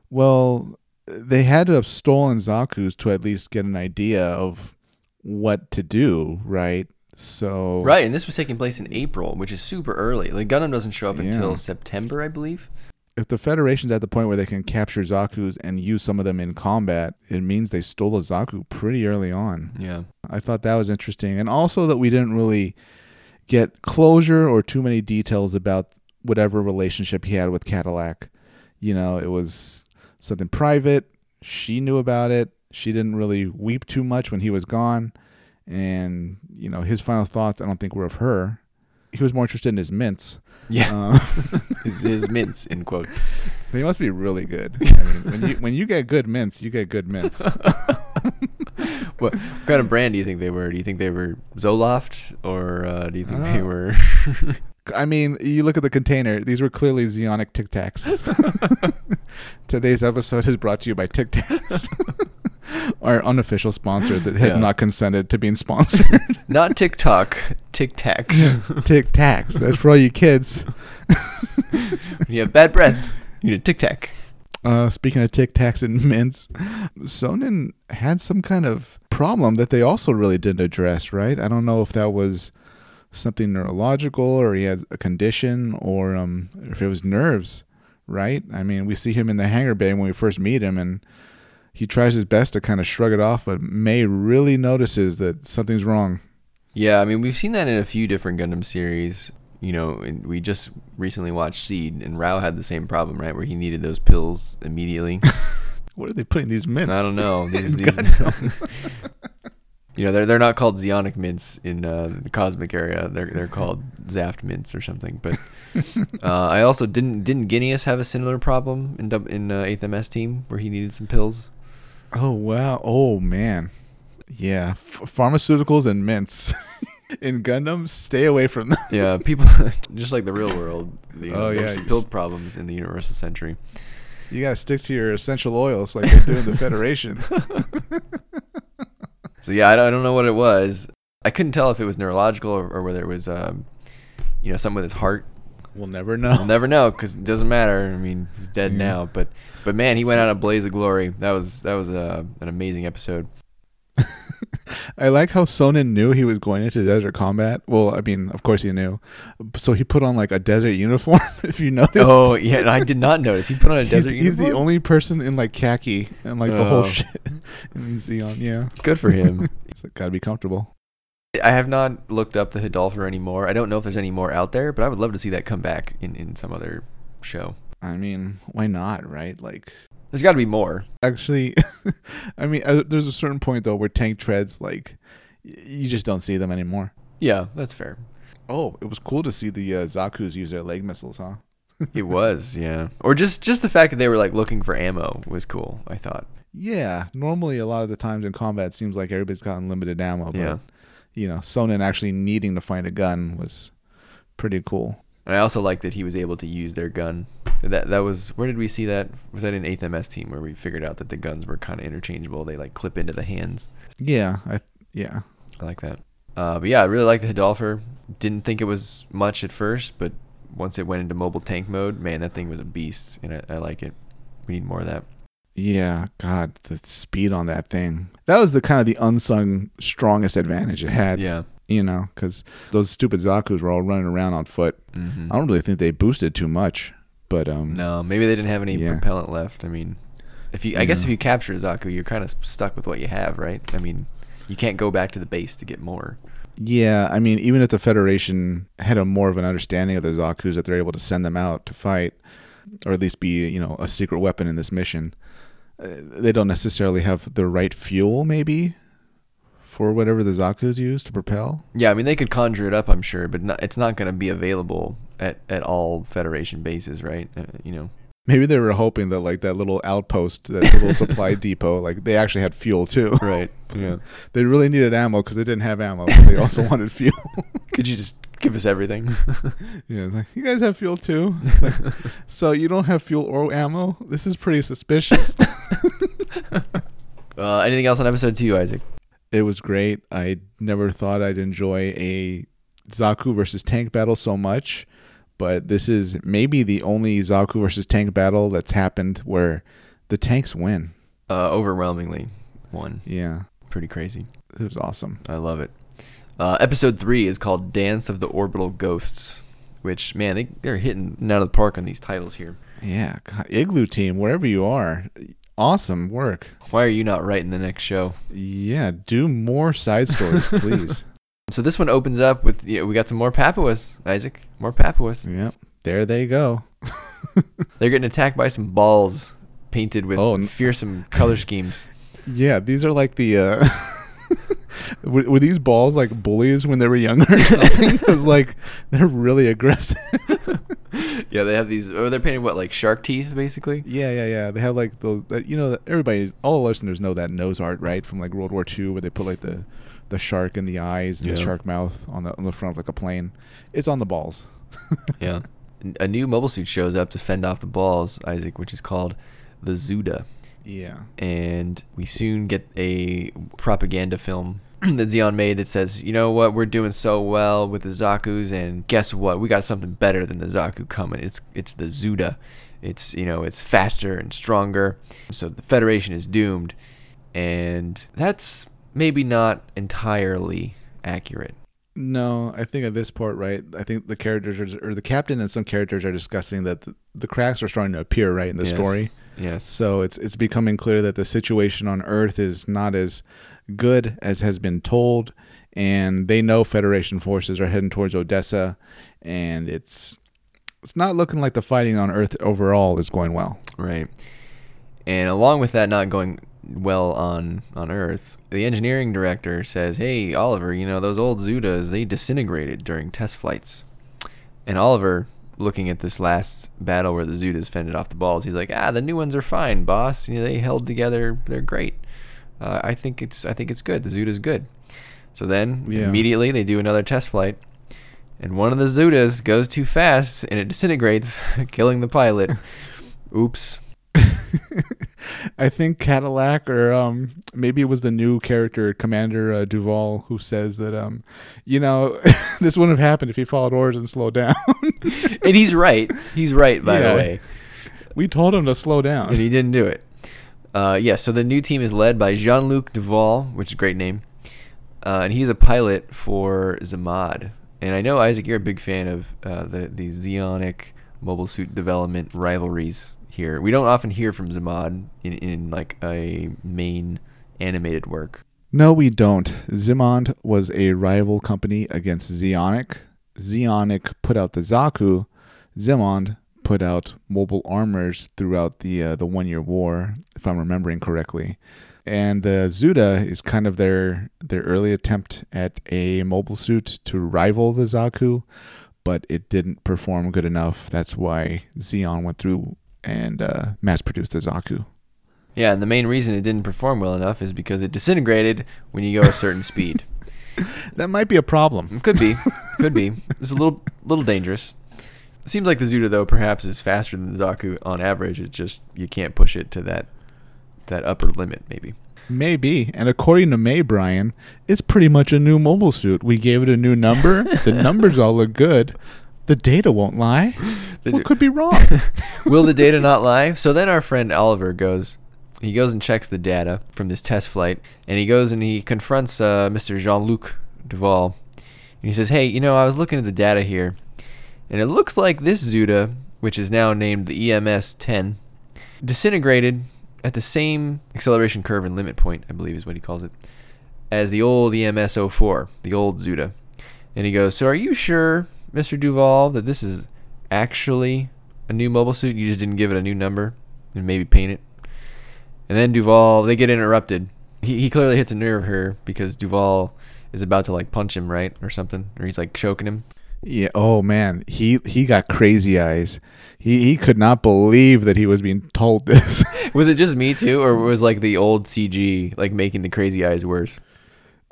Well, they had to have stolen Zaku's to at least get an idea of what to do, right? So Right, and this was taking place in April, which is super early. Like Gundam doesn't show up Yeah. until September, I believe. if the Federation's at the point where they can capture Zaku's and use some of them in combat, it means they stole a Zaku pretty early on. Yeah. I thought that was interesting. And also that we didn't really get closure or too many details about whatever relationship he had with Cadillac. You know, it was something private. She knew about it. She didn't really weep too much when he was gone. And, you know, his final thoughts, I don't think were of her. He was more interested in his mints. Yeah. Uh, his, his mints in quotes. they must be really good. I mean, when you when you get good mints, you get good mints. What kind of brand do you think they were? Do you think they were Zoloft or uh, do you think they Uh, were? I mean, you look at the container; these were clearly Zeonic Tic Tacs. Today's episode is brought to you by Tic Tacs, our unofficial sponsor that had Yeah. not consented to being sponsored. Not TikTok, Tic Tacs. Tic Tacs. That's for all you kids. you have bad breath, you need a Tic Tac. Uh, speaking of Tic Tacs and mints, Sonnen had some kind of problem that they also really didn't address, right? I don't know if that was something neurological or he had a condition or um, if it was nerves, right? I mean, we see him in the hangar bay when we first meet him and he tries his best to kind of shrug it off, but May really notices that something's wrong. Yeah, I mean we've seen that in a few different Gundam series. You know, we just recently watched Seed, and Rau had the same problem, right, where he needed those pills immediately. What are they putting these mints? I don't know. These, these, you know, they're they're not called Zeonic mints in uh, the Cosmic Era. They're they're called Zaft mints or something. But uh, I also didn't didn't Ginias have a similar problem in in uh, Eighth MS team where he needed some pills. Oh wow! Oh man, yeah. F- pharmaceuticals and mints in Gundam, stay away from them. Yeah, people just like the real world. You know, Oh, yeah, pill problems in the Universal Century. You gotta stick to your essential oils like they do in the Federation. So yeah, I don't, I don't know what it was. I couldn't tell if it was neurological or, or whether it was, um, you know, something with his heart. We'll never know. We'll never know because it doesn't matter. I mean, he's dead Yeah. now. But but man, he went out a blaze of glory. That was that was a, an amazing episode. I like how Sonnen knew he was going into desert combat. Well, I mean, of course he knew. So he put on like a desert uniform. If you noticed. Oh yeah, I did not notice. He put on a He's, desert he's the only person in like khaki and like the whole Oh. shit. in Zeon, yeah. Good for him. It's like, gotta be comfortable. I have not looked up the Hildolfr anymore. I don't know if there's any more out there, but I would love to see that come back in, in some other show. I mean, why not, right? Like, There's got to be more. actually, I mean, uh, there's a certain point though where tank treads, like, y- you just don't see them anymore. Yeah, that's fair. Oh, it was cool to see the uh, Zaku's use their leg missiles, huh? It was, yeah. Or just just the fact that they were like looking for ammo was cool. I thought. Yeah, normally a lot of the times in combat, it seems like everybody's got unlimited ammo, but Yeah. You know, Sonnen actually needing to find a gun was pretty cool. And I also like that he was able to use their gun. That that was where did we see that? Was that in Eighth MS team where we figured out that the guns were kind of interchangeable? They like clip into the hands. Yeah, I yeah. I like that. Uh, but yeah, I really like the Hildolfr. Didn't think it was much at first, but once it went into mobile tank mode, man, that thing was a beast, and I, I like it. We need more of that. Yeah, God, the speed on that thing. That was the kind of the unsung strongest advantage it had. Yeah. You know, because those stupid Zaku's were all running around on foot. hmm I don't really think they boosted too much, but um, No, maybe they didn't have any Yeah. propellant left. I mean, if you, I guess if you capture a Zaku, you're kind of stuck with what you have, right? I mean, you can't go back to the base to get more. yeah, I mean, even if the Federation had a more of an understanding of the Zaku's that they're able to send them out to fight, or at least be you know a secret weapon in this mission, they don't necessarily have the right fuel, maybe, for whatever the Zaku's use to propel. Yeah, I mean, they could conjure it up, I'm sure, but not, it's not going to be available at, at all Federation bases, right? Uh, you know. Maybe they were hoping that like that little outpost, that little supply depot, like they actually had fuel too. Right. Yeah. They really needed ammo because they didn't have ammo, but they also wanted fuel. Could you just give us everything? yeah, it's like you guys have fuel too. Like, so you don't have fuel or ammo? This is pretty suspicious. uh, anything else on episode two, Isaac? it was great. I never thought I'd enjoy a Zaku versus tank battle so much, but this is maybe the only Zaku versus tank battle that's happened where the tanks win. Uh, overwhelmingly, one. Yeah, Pretty crazy. it was awesome. I love it. Uh, episode three is called Dance of the Orbital Ghosts, which man, they they're hitting it out of the park on these titles here. Yeah, God, Igloo Team, wherever you are, awesome work. Why are you not writing the next show? Yeah, do more side stories, please. So this one opens up with you know, we got some more Papuas, Isaac. More Papuas. yep, there they go. They're getting attacked by some balls painted with Oh, fearsome color schemes. Yeah, these are like the. Uh, were, were these balls like bullies when they were younger or something? Because like they're really aggressive. yeah, they have these. Oh, they're painted what like shark teeth, basically. yeah, yeah, yeah. They have like the that- you know everybody, all the listeners know that nose art right from like World War II, where they put like the the shark in the eyes and the shark mouth on the on the front of like a plane. It's on the balls. Yeah. A new mobile suit shows up to fend off the balls, Isaac, which is called the Zuda. Yeah. and we soon get a propaganda film that Zeon made that says, you know what, we're doing so well with the Zaku's, and guess what, we got something better than the Zaku coming. It's it's the Zuda. It's you know it's faster and stronger. So the Federation is doomed, and that's maybe not entirely accurate. No, I think at this point, right? I think the characters are, or the captain and some characters are discussing that the, the cracks are starting to appear right in the Yes. story. Yes. So it's it's becoming clear that the situation on Earth is not as good as has been told, and they know Federation forces are heading towards Odessa, and it's it's not looking like the fighting on Earth overall is going well. Right. And along with that not going well on on Earth, the engineering director says, "Hey, Oliver, you know those old Zudas, they disintegrated during test flights." And Oliver, looking at this last battle where the Zudas fended off the balls, he's like, "Ah, the new ones are fine, boss. You know, they held together. They're great. Uh, I think it's I think it's good. The Zuda's good." So then Yeah. immediately they do another test flight. And one of the Zudas goes too fast and it disintegrates, killing the pilot. Oops. I think Cadillac, or um, maybe it was the new character Commander uh, Duval, who says that um, you know, this wouldn't have happened if he followed orders and slowed down. and he's right. He's right, by Yeah. the way. we told him to slow down, And he didn't do it. Uh, yeah, so the new team is led by Jean Luc Duval, which is a great name. Uh, and he's a pilot for Zimmad. And I know, Isaac, you're a big fan of uh, the, the Zeonic mobile suit development rivalries here. We don't often hear from Zimmad in, in like a main animated work. No, we don't. Zimmad was a rival company against Zeonic. Zeonic put out the Zaku. Zimmad put out mobile armors throughout the uh, the one year war, if I'm remembering correctly. And the Zuda is kind of their their early attempt at a mobile suit to rival the Zaku, but it didn't perform good enough. That's why Zeon went through and uh, mass produced the Zaku. Yeah, and the main reason it didn't perform well enough is because it disintegrated when you go a certain speed. That might be a problem. Could be, could be. It's a little, little dangerous. Seems like the Zuda though perhaps is faster than the Zaku on average. It's just you can't push it to that, that upper limit maybe. Maybe. And according to May Brian, it's pretty much a new mobile suit. We gave it a new number. the numbers all look good. The data won't lie. What could be wrong? Will the data not lie? So then our friend Oliver goes, he goes and checks the data from this test flight, and he goes and he confronts uh, Mr. Jean Luc Duval. And he says, Hey, you know, I was looking at the data here, and it looks like this Zuda, which is now named the EMS 10, disintegrated at the same acceleration curve and limit point, I believe is what he calls it, as the old E EMS 04, the old Zuda. And he goes, So are you sure, Mr. Duval, that this is actually a new mobile suit? You just didn't give it a new number and maybe paint it? And then Duval, they get interrupted. He, he clearly hits a nerve here because Duval is about to like punch him, right? Or something. Or he's like choking him. yeah. Oh man, he he got crazy eyes. He he could not believe that he was being told this. Was it just me too? Or was like the old CG like making the crazy eyes worse?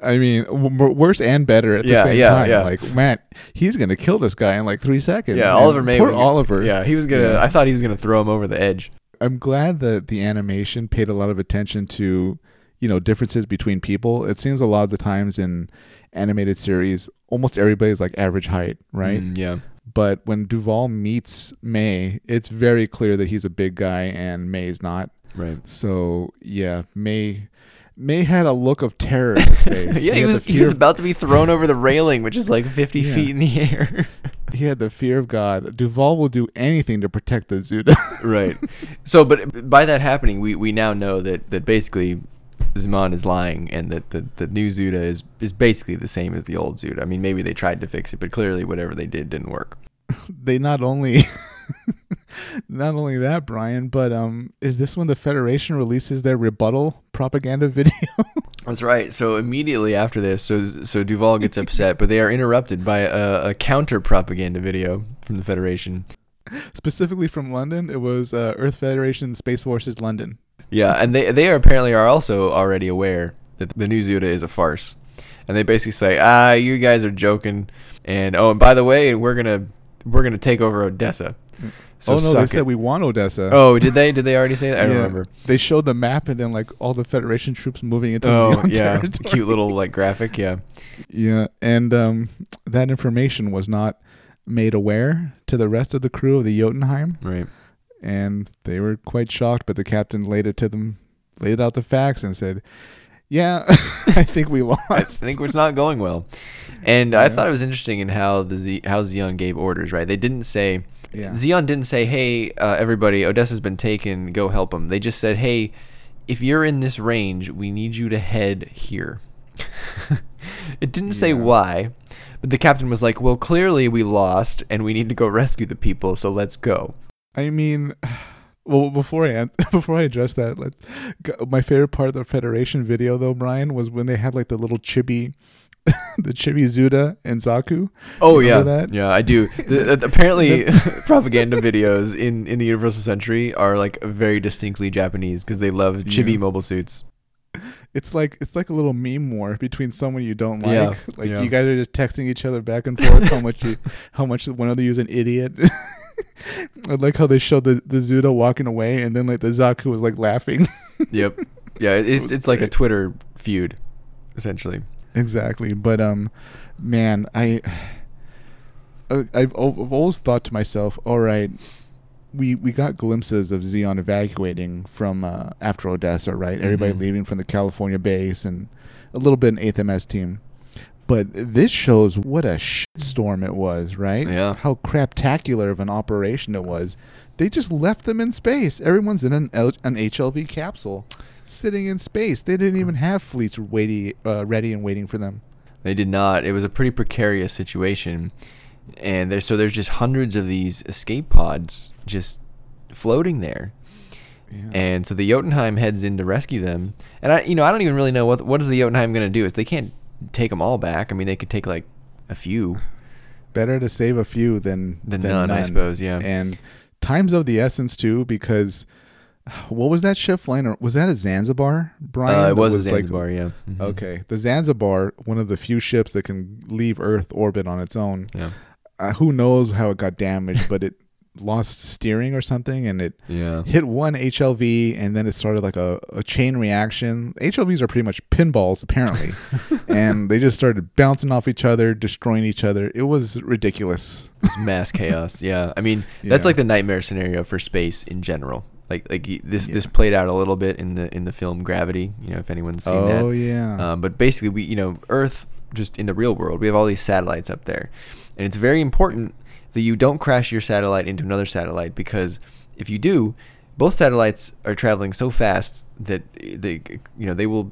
I mean, w- worse and better at the Yeah, same yeah, time. yeah. Like, man, he's gonna kill this guy in like three seconds. Yeah, And Oliver May Poor was gonna- Oliver. Yeah, he was gonna. Yeah. I thought he was gonna throw him over the edge. I'm glad that the animation paid a lot of attention to, you know, differences between people. It seems a lot of the times in animated series, almost everybody's like average height, right? Mm, yeah. But when Duval meets May, it's very clear that he's a big guy and May's not. Right. So yeah, May May had a look of terror in his face. yeah, he, had was he was about to be thrown over the railing, which is like 50 Yeah. feet in the air. he had the fear of God. Duval will do anything to protect the Zuda. right. So, but by that happening, we, we now know that, that basically Zimmad is lying and that the, the new Zuda is, is basically the same as the old Zuda. I mean, maybe they tried to fix it, but clearly whatever they did didn't work. they not only not only that, Brian, but um is this when the Federation releases their rebuttal propaganda video? That's right. So immediately after this, so so Duval gets upset, but they are interrupted by a, a counter propaganda video from the Federation. Specifically from London, it was uh, Earth Federation Space Forces London. Yeah, and they they are apparently are also already aware that the new Zuda is a farce, and they basically say, ah, you guys are joking, and oh, and by the way, we're gonna we're gonna take over Odessa. So oh no, they suck said it. we want Odessa. Oh, did they? Did they already say that? I don't Yeah. remember. They showed the map and then like all the Federation troops moving into Oh, Zeon yeah, territory. cute little like graphic. Yeah, Yeah, and um, that information was not made aware to the rest of the crew of the Jotunheim, right. and they were quite shocked. But the captain laid it to them, laid out the facts, and said, "Yeah, I think we lost." I think it's not going well. And I thought it was interesting in how the Z, how Zeon gave orders. Right, they didn't say yeah. Zeon didn't say, "Hey, uh, everybody, Odessa's been taken. Go help them." They just said, "Hey, if you're in this range, we need you to head here." it didn't say why, but the captain was like, "Well, clearly we lost, and we need to go rescue the people. So let's go." I mean, well, before I before I address that, let's, go- my favorite part of the Federation video though, Brian, was when they had like the little chibi, the chibi Zuda and Zaku. Oh yeah, that? yeah, I do. The, the- apparently, propaganda videos in in the Universal Century are like very distinctly Japanese because they love chibi Yeah. mobile suits. It's like it's like a little meme war between someone you don't like. Yeah, Like yeah. you guys are just texting each other back and forth how much you how much one of you is an idiot. I like how they showed the the Zuda walking away and then like the Zaku was like laughing. Yep. Yeah, it's it's like a. Twitter feud, essentially. exactly. But um, man, I I've, I've always thought to myself, all right, we we got glimpses of Zeon evacuating from uh, after Odessa, right? Everybody Mhm. leaving from the California base and a little bit in Eighth MS team. But this shows what a shitstorm it was, right? Yeah. How craptacular of an operation it was. They just left them in space. Everyone's in an L- an HLV capsule, sitting in space. They didn't even have fleets waiting, uh, ready and waiting for them. They did not. It was a pretty precarious situation, and there's so there's just hundreds of these escape pods just floating there. Yeah. And so the Jotunheim heads in to rescue them. And I, you know, I don't even really know what what is the Jotunheim going to do. Is they can't take them all back. I mean, they could take like a few, Better to save a few than than none, I suppose. Yeah. And time's of the essence too, because what was that ship flying? ar- Was that a Zanzibar, Brian? Uh, it was, a like- Zanzibar. yeah. Mhm. okay, the Zanzibar, one of the few ships that can leave Earth orbit on its own. Yeah. Uh, who knows how it got damaged, but it lost steering or something, and it Yeah. hit one HLV, and then it started like a, a chain reaction. HLVs are pretty much pinballs, apparently, and they just started bouncing off each other, destroying each other. It was ridiculous. It's mass chaos. Yeah. I mean, that's Yeah. like the nightmare scenario for space in general. Like like this this played out a little bit in the in the film Gravity. You know, if anyone's seen that. Oh yeah. Um, but basically, we you know Earth just in the real world, we have all these satellites up there, and it's very important that you don't crash your satellite into another satellite because if you do, both satellites are traveling so fast that they you know they will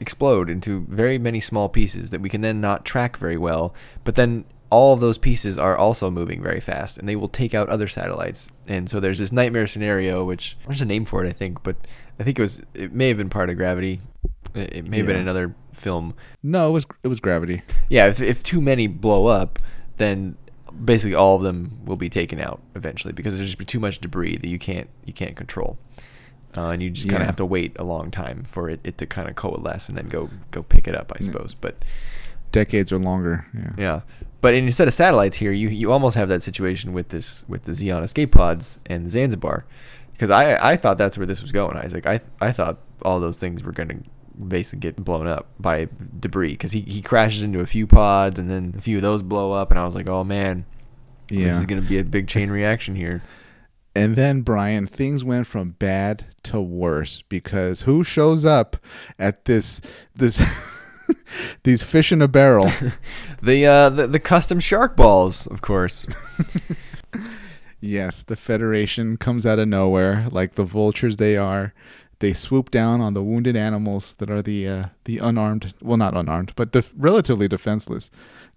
explode into very many small pieces that we can then not track very well. But then all of those pieces are also moving very fast and they will take out other satellites. And so there's this nightmare scenario which there's a name for it I think, but I think it was it may have been part of Gravity. It it may have been another film. no, it was it was gravity. Yeah, if if too many blow up, then basically all of them will be taken out eventually because there's just too much debris that you can't you can't control. Uh, and you just kind Yeah. of have to wait a long time for it, it to kind of coalesce and then go go pick it up, I Yeah. suppose. But Decades or longer. Yeah. yeah, but instead of satellites here, you you almost have that situation with this with the Zeon escape pods and the Zanzibar, because I I thought that's where this was going, Isaac. I I thought all those things were going to basically get blown up by debris because he, he crashes into a few pods and then a few of those blow up and I was like, oh man, this is going to be a big chain reaction here. And then Brian, things went from bad to worse because who shows up at this this these fish in a barrel? The uh the, the custom shark balls, of course. yes, the Federation comes out of nowhere like the vultures they are. They swoop down on the wounded animals that are the uh, the unarmed, well, not unarmed, but the relatively defenseless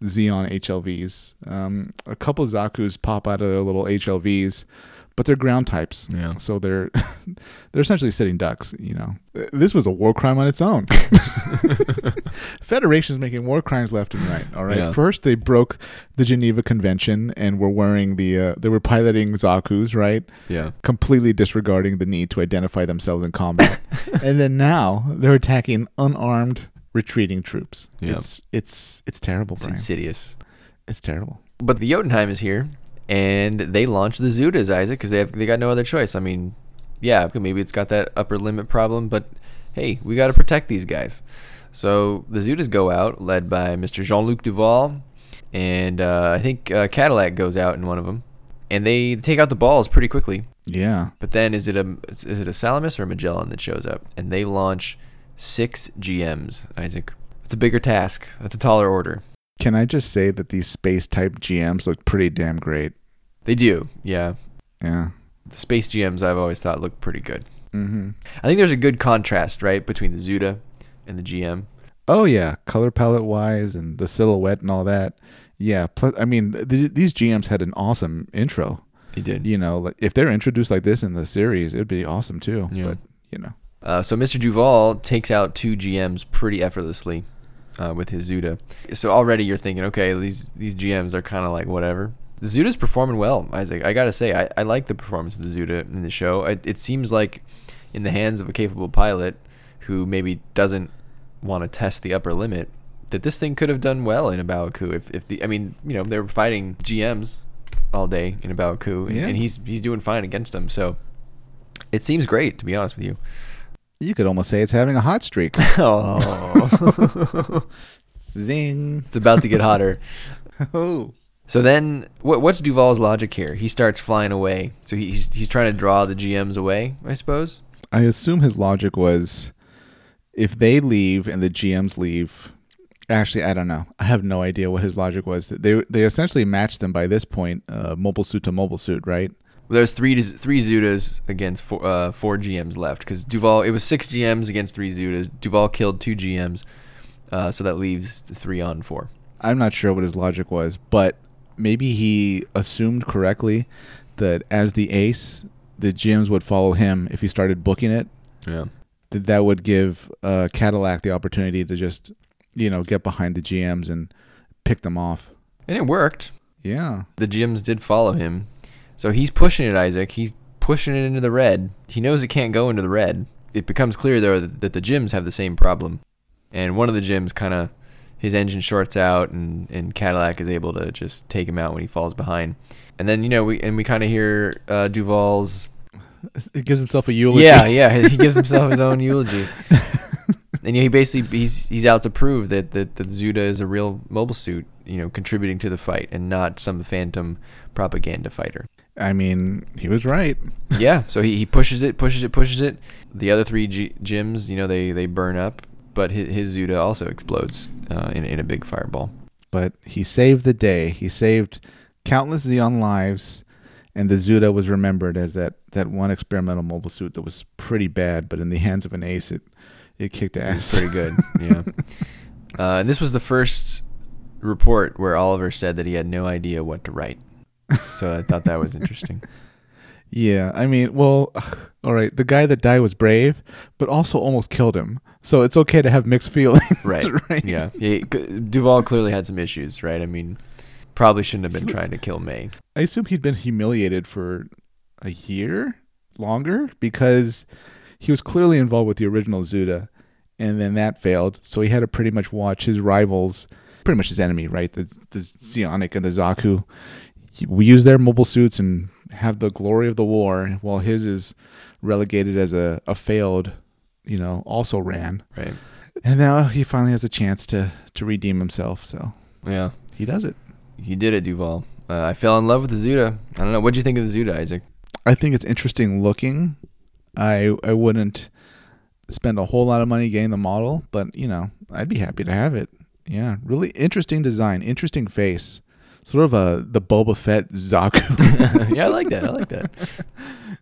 Zeon HLVs. Um, a couple of Zaku's pop out of their little HLVs, but they're ground types. Yeah. So they're they're essentially sitting ducks. You know, this was a war crime on its own. Federation's making war crimes left and right. All right. Yeah. First, they broke the Geneva Convention and were wearing the uh, they were piloting Zaku's right Yeah. completely disregarding the need to identify themselves in combat. and then now they're attacking unarmed retreating troops. Yeah. It's it's it's terrible, It's Brian. insidious. It's terrible. But the Jotunheim is here, and they launched the Zudas, Isaac, because they have they got no other choice. I mean, yeah, maybe it's got that upper limit problem, but hey, we got to protect these guys. So the Zudas go out, led by Mr. Jean-Luc Duval, and uh, I think uh, Cadillac goes out in one of them, and they take out the balls pretty quickly. Yeah. But then is it a is it a Salamis or a Magellan that shows up, and they launch six GMs, Isaac. It's a bigger task. That's a taller order. Can I just say that these space type GMs look pretty damn great? They do, yeah. Yeah. The space GMs I've always thought look pretty good. Mm-hmm. I think there's a good contrast, right, between the Zuda and the GM. Oh yeah, color palette wise and the silhouette and all that. Yeah. Plus, I mean, th- these GMs had an awesome intro. They did. You know, like, if they're introduced like this in the series, it'd be awesome too. Yeah. But you know, Uh, so Mr. Duval takes out two GMs pretty effortlessly uh, with his Zuda. So already you're thinking, okay, these these GMs are kind of like whatever. Zuda's performing well, Isaac. I gotta say, I, I like the performance of the Zuda in the show. I, it seems like in the hands of a capable pilot who maybe doesn't want to test the upper limit, that this thing could have done well in a Abaku. If, if the, I mean, you know, they were fighting GMs all day in A Baoa Qu, and, Yeah. and he's he's doing fine against them. So it seems great, to be honest with you. you could almost say it's having a hot streak. Oh, Zing. it's about to get hotter. Oh. So then, what, what's Duval's logic here? He starts flying away. So he's he's trying to draw the GMs away, I suppose. I assume his logic was if they leave and the GMs leave. Actually, I don't know. I have no idea what his logic was. They they essentially matched them by this point, uh, mobile suit to mobile suit, right? There's three three Zudas against four, uh, four GMs left because Duval. It was six GMs against three Zudas. Duval killed two GMs, uh, so that leaves three on four. I'm not sure what his logic was, but maybe he assumed correctly that as the ace, the GMs would follow him if he started booking it. Yeah. That that would give uh, Cadillac the opportunity to just, you know, get behind the GMs and pick them off. And it worked. Yeah. The GMs did follow him, so he's pushing it. Isaac. He's pushing it into the red. He knows it can't go into the red. It becomes clear though that, the GMs have the same problem, and one of the GMs kind of his engine shorts out, and and Cadillac is able to just take him out when he falls behind. And then you know we and we kind of hear uh, Duval's It gives himself a eulogy. yeah yeah he gives himself his own eulogy. And you know, he basically he's he's out to prove that that the Zuda is a real mobile suit, you know, contributing to the fight and not some phantom propaganda fighter. I mean, he was right. yeah, so he, he pushes it, pushes it, pushes it. The other three G- GMs, you know, they, they burn up, but his, his Zuda also explodes uh, in, in a big fireball. But he saved the day. He saved countless Zeon lives, and the Zuda was remembered as that, that one experimental mobile suit that was pretty bad, but in the hands of an ace, it, it kicked It ass. pretty good, yeah. Uh, and this was the first report where Oliver said that he had no idea what to write. So I thought that was interesting. Yeah, I mean, well, all right. The guy that died was brave, but also almost killed him. So it's okay to have mixed feelings, Right. right? Yeah. He, Duval clearly had some issues, right? I mean, probably shouldn't have been trying to kill May. I assume he'd been humiliated for a year longer because he was clearly involved with the original Zuda, and then that failed. So he had to pretty much watch his rivals, pretty much his enemy, right? The the Zeonic and the Zaku. We use their mobile suits and have the glory of the war, while his is relegated as a, a failed, you know, also ran. Right. And now he finally has a chance to to redeem himself. So Yeah. he does it. You did it, Duval. Uh, I fell in love with the Zuda. I don't know. What do you think of the Zuda, Isaac? I think it's interesting looking. I I wouldn't spend a whole lot of money getting the model, but you know, I'd be happy to have it. Yeah, really interesting design, interesting face. Sort of a the Boba Fett Zaku. yeah, I like that. I like that.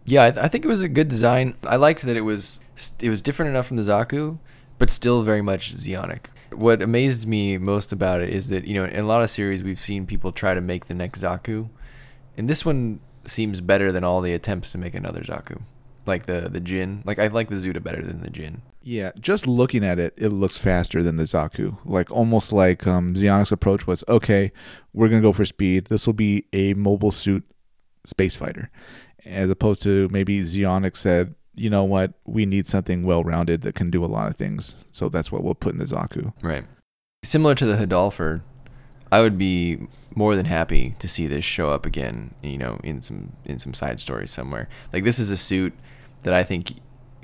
Yeah, I, th- I think it was a good design. I liked that it was it was different enough from the Zaku, but still very much Zeonic. What amazed me most about it is that you know in a lot of series we've seen people try to make the next Zaku, and this one seems better than all the attempts to make another Zaku, like the the GINN. Like I like the Zuda better than the GINN. Yeah, just looking at it, it looks faster than the Zaku. Like almost like um, approach was, okay, we're gonna go for speed. This will be a mobile suit space fighter, as opposed to maybe Zeonic said, you know what, we need something well-rounded that can do a lot of things. So that's what we'll put in the Zaku. Right. Similar to the Hildolfr, I would be more than happy to see this show up again. You know, in some in some side stories somewhere. Like this is a suit that I think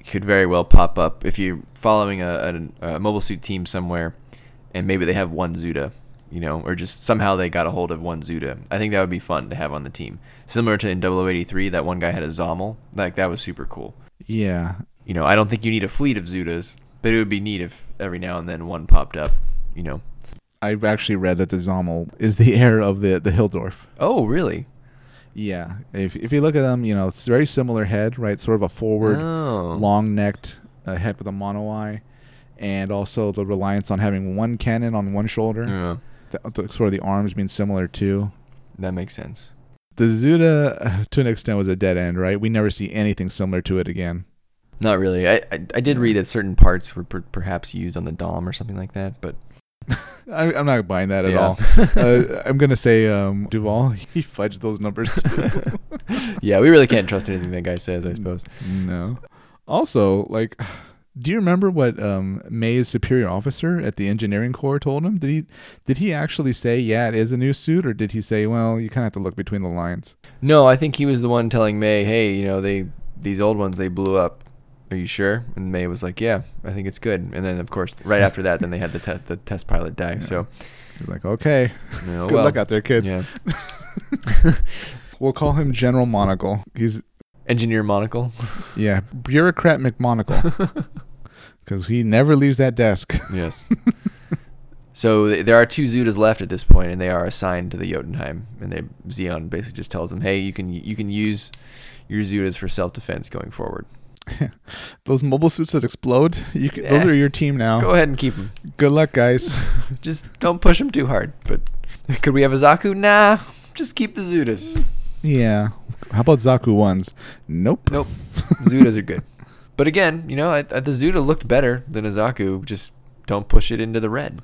could very well pop up if you're following a, a, a mobile suit team somewhere, and maybe they have one Zuda, you know, or just somehow they got a hold of one Zuda. I think that would be fun to have on the team. Similar to in 0083, that one guy had a Zommel. Like that was super cool. Yeah. You know, I don't think you need a fleet of Zudas, but it would be neat if every now and then one popped up. You know. I've actually read that the Zommel is the heir of the the Hildolfr. Oh, really? Yeah, if if you look at them, you know it's very similar head, right? Sort of a forward, Oh. long necked uh, head with a mono eye, and also the reliance on having one cannon on one shoulder. Yeah, The, the- sort of the arms being similar too. that makes sense. The Zuda, uh, to an extent, was a dead end, right? We never see anything similar to it again. Not really. I, I, I did read that certain parts were per- perhaps used on the Dom or something like that, but I, I'm not buying that at Yeah. all. uh, I'm gonna say um, Duval. He fudged those numbers too. yeah, we really can't trust anything that guy says. I suppose. No. Also, like, do you remember what um, May's superior officer at the engineering corps told him? Did he did he actually say, "Yeah, it is a new suit," or did he say, "Well, you kind of have to look between the lines"? No, I think he was the one telling May, "Hey, you know, they these old ones they blew up. Are you sure?" And May was like, "Yeah, I think it's good." And then of course, right after that, then they had the te- the test pilot die. Yeah. So, He's like, "Okay, know, good well, luck out there, kid." Yeah, We'll call him General Monocle. He's engineer monocle. yeah, bureaucrat McMonocle, because he never leaves that desk. yes. So th- there are two Zudas left at this point, and they are assigned to the Jotunheim. And they Zeon basically just tells them, "Hey, you can you can use your Zudas for self defense going forward. those mobile suits that explode, you can, those Eh. are your team now. Go ahead and keep them. Good luck, guys. Just don't push them too hard. But could we have a Zaku? Nah, just keep the Zudas. Yeah. How about Zaku ones? Nope. Nope, Zudas are good. But again, you know, I, I, the Zuda looked better than a Zaku. Just don't push it into the red.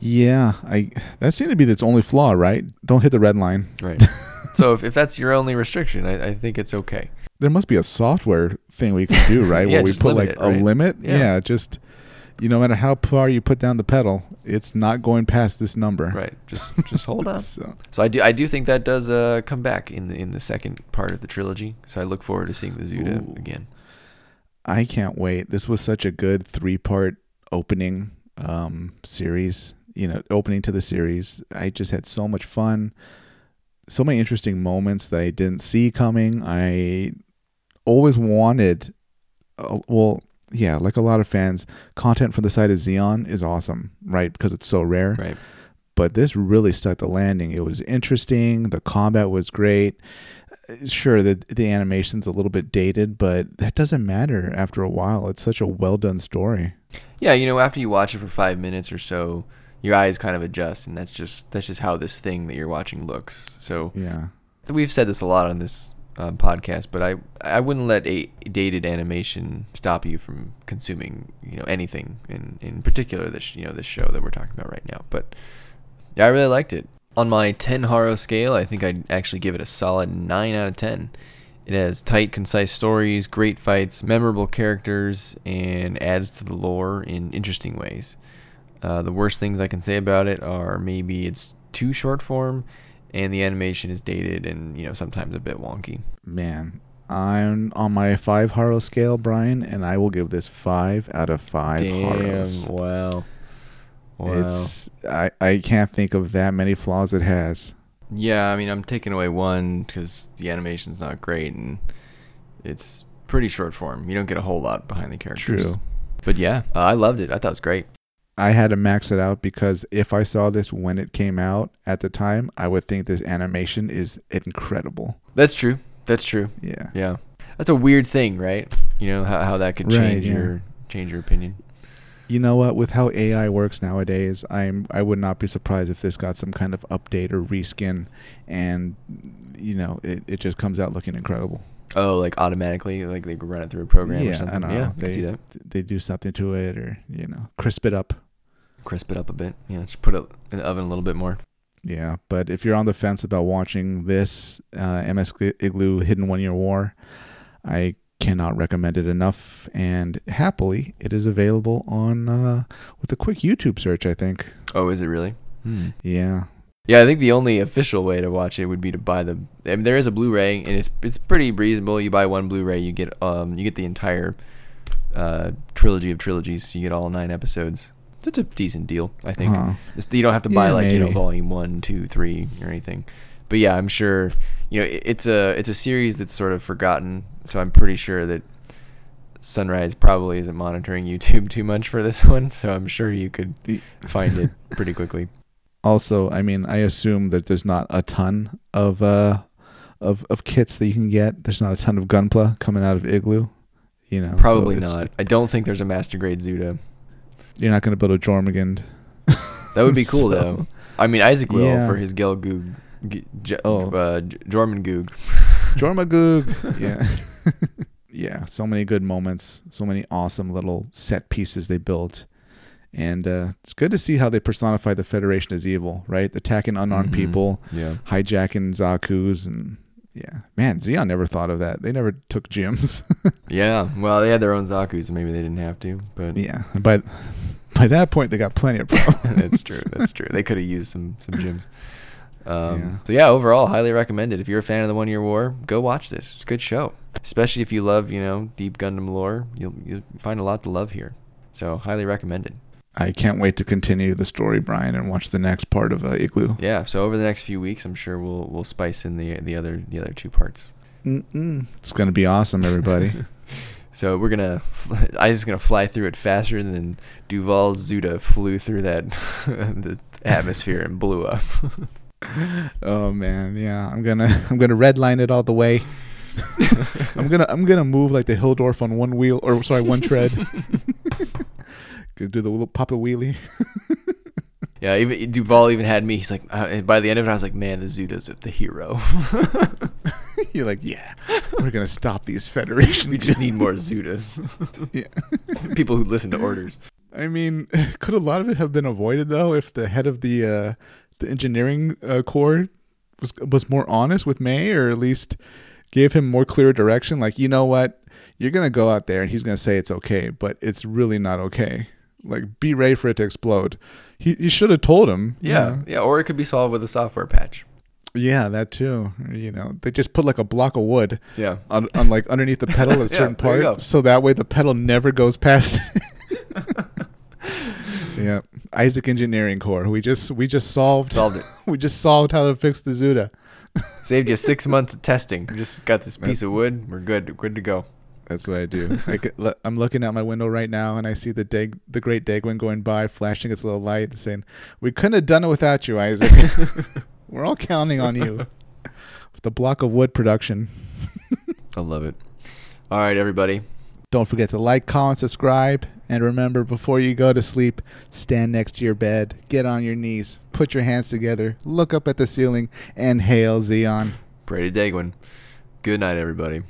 Yeah, I that seemed to be its only flaw, right? Don't hit the red line. Right. so if, if that's your only restriction, I, I think it's okay. There must be a software thing we can do, right? Yeah, Where we just put like it, a limit. Yeah. Yeah. just you know, no matter how far you put down the pedal, it's not going past this number. Right. Just just hold on. So, So I do I do think that does uh, come back in the in the second part of the trilogy. So I look forward to seeing the Zuda Ooh. again. I can't wait. This was such a good three-part opening um series, you know, opening to the series. I just had so much fun. So many interesting moments that I didn't see coming. I always wanted uh, well, yeah, like a lot of fans, content from the side of Zeon is awesome, right? Because it's so rare. Right. But this really stuck the landing. It was interesting. The combat was great. Sure, the the animation's a little bit dated, but that doesn't matter after a while. It's such a well done story. Yeah, you know, after you watch it for five minutes or so, your eyes kind of adjust, and that's just that's just how this thing that you're watching looks. So Yeah. we've said this a lot on this um, podcast, but I I wouldn't let a dated animation stop you from consuming you know anything in in particular this you know this show that we're talking about right now. But yeah, I really liked it. On my 10 Haro scale, I think I'd actually give it a solid 9 out of 10. It has tight, concise stories, great fights, memorable characters, and adds to the lore in interesting ways. Uh, the worst things I can say about it are maybe it's too short form, and the animation is dated and you know sometimes a bit wonky. Man, I'm on my five Haro scale, Brian, and I will give this five out of five Haros. Wow. Wow. It's I, I can't think of that many flaws it has. Yeah, I mean, I'm taking away one because the animation's not great, and it's pretty short form. You don't get a whole lot behind the characters. True. But yeah, uh, I loved it. I thought it was great. I had to max it out because if I saw this when it came out at the time, I would think this animation is incredible. That's true. That's true. Yeah. Yeah. That's a weird thing, right? You know how, how that could Right, change yeah. your change your opinion. You know what? With how AI works nowadays, I'm I would not be surprised if this got some kind of update or reskin, and you know it, it just comes out looking incredible. Oh, like automatically, like they run it through a program yeah, or something. I yeah, know. I They see that. they do something to it or you know crisp it up. Crisp it up a bit. Yeah, just put it in the oven a little bit more. Yeah, but if you're on the fence about watching this uh, MS Igloo Hidden One Year War, I cannot recommend it enough. And happily, it is available on uh, with a quick YouTube search. I think. Oh, is it really? Hmm. Yeah, Yeah, I think the only official way to watch it would be to buy the. I mean, there is a Blu-ray, and it's it's pretty reasonable. You buy one Blu-ray, you get um you get the entire uh, trilogy of trilogies. You get all nine episodes. So it's a decent deal, I think. Huh. You don't have to buy Yeah, like you know volume one, two, three, or anything. But yeah, I'm sure you know it, it's a it's a series that's sort of forgotten. So I'm pretty sure that Sunrise probably isn't monitoring YouTube too much for this one. So I'm sure you could find it pretty quickly. Also, I mean, I assume that there's not a ton of uh of of kits that you can get. There's not a ton of Gunpla coming out of Igloo. You know, Probably it's- not. I don't think there's a master grade Zuda. You're not going to build a Jormungand. That would be cool So- though. I mean, Isaac will Yeah. for his Gelgoog, G- J- Oh. uh, J- Jormungand. Jormagoog. yeah. yeah. So many good moments. So many awesome little set pieces they built. And uh, it's good to see how they personify the Federation as evil, right? Attacking unarmed Mhm. people, Yeah. hijacking Zaku's, and yeah. Man, Zeon never thought of that. They never took GMs. Yeah. Well, they had their own Zaku's, and maybe they didn't have to. But yeah. But by that point, they got plenty of problems. that's true. That's true. They could have used some some GMs. Um, Yeah. So yeah, overall, highly recommended. If you're a fan of the One Year War, go watch this. It's a good show, especially if you love you know deep Gundam lore. You'll you'll find a lot to love here. So highly recommended. I can't wait to continue the story, Brian, and watch the next part of uh, Igloo. Yeah. So over the next few weeks, I'm sure we'll we'll spice in the the other the other two parts. Mm-mm. It's going to be awesome, everybody. So we're gonna, I Isaac's gonna fly through it faster than Duval's Zuda flew through that the atmosphere and blew up. oh man, yeah. I'm gonna I'm gonna redline it all the way. I'm gonna I'm gonna move like the Hildolfr on one wheel or sorry one tread. Do the little pop a wheelie. yeah, even Duval even had me. He's like, uh, by the end of it, I was like, man, the Zuda's the hero. You're like, yeah, we're gonna stop these Federation. we just need more Zudas. yeah. People who listen to orders. I mean, could a lot of it have been avoided though if the head of the uh, the engineering uh, corps was was more honest with May, or at least gave him more clear direction? Like, you know what, you're gonna go out there and he's gonna say it's okay, but it's really not okay. Like, be ready for it to explode. He he should have told him. Yeah, know. yeah, or it could be solved with a software patch. yeah, that too. You know, they just put like a block of wood Yeah, on, on like underneath the pedal at a certain go. part, so that way the pedal never goes past. yeah, Isaac Engineering Corps. We just we just solved solved it. we just solved how to fix the Zuda. Saved you six months of testing. We just got this piece of wood. We're good. Good to go. That's what I do. I I'm looking out my window right now, and I see the Dag, the Great Degwin going by, flashing its little light, and saying, "We couldn't have done it without you, Isaac. We're all counting on you." With the block of wood production. I love it. All right, everybody. Don't forget to like, comment, subscribe, and remember before you go to sleep, stand next to your bed, get on your knees, put your hands together, look up at the ceiling, and hail Zeon. Brady Degwin. Good night, everybody.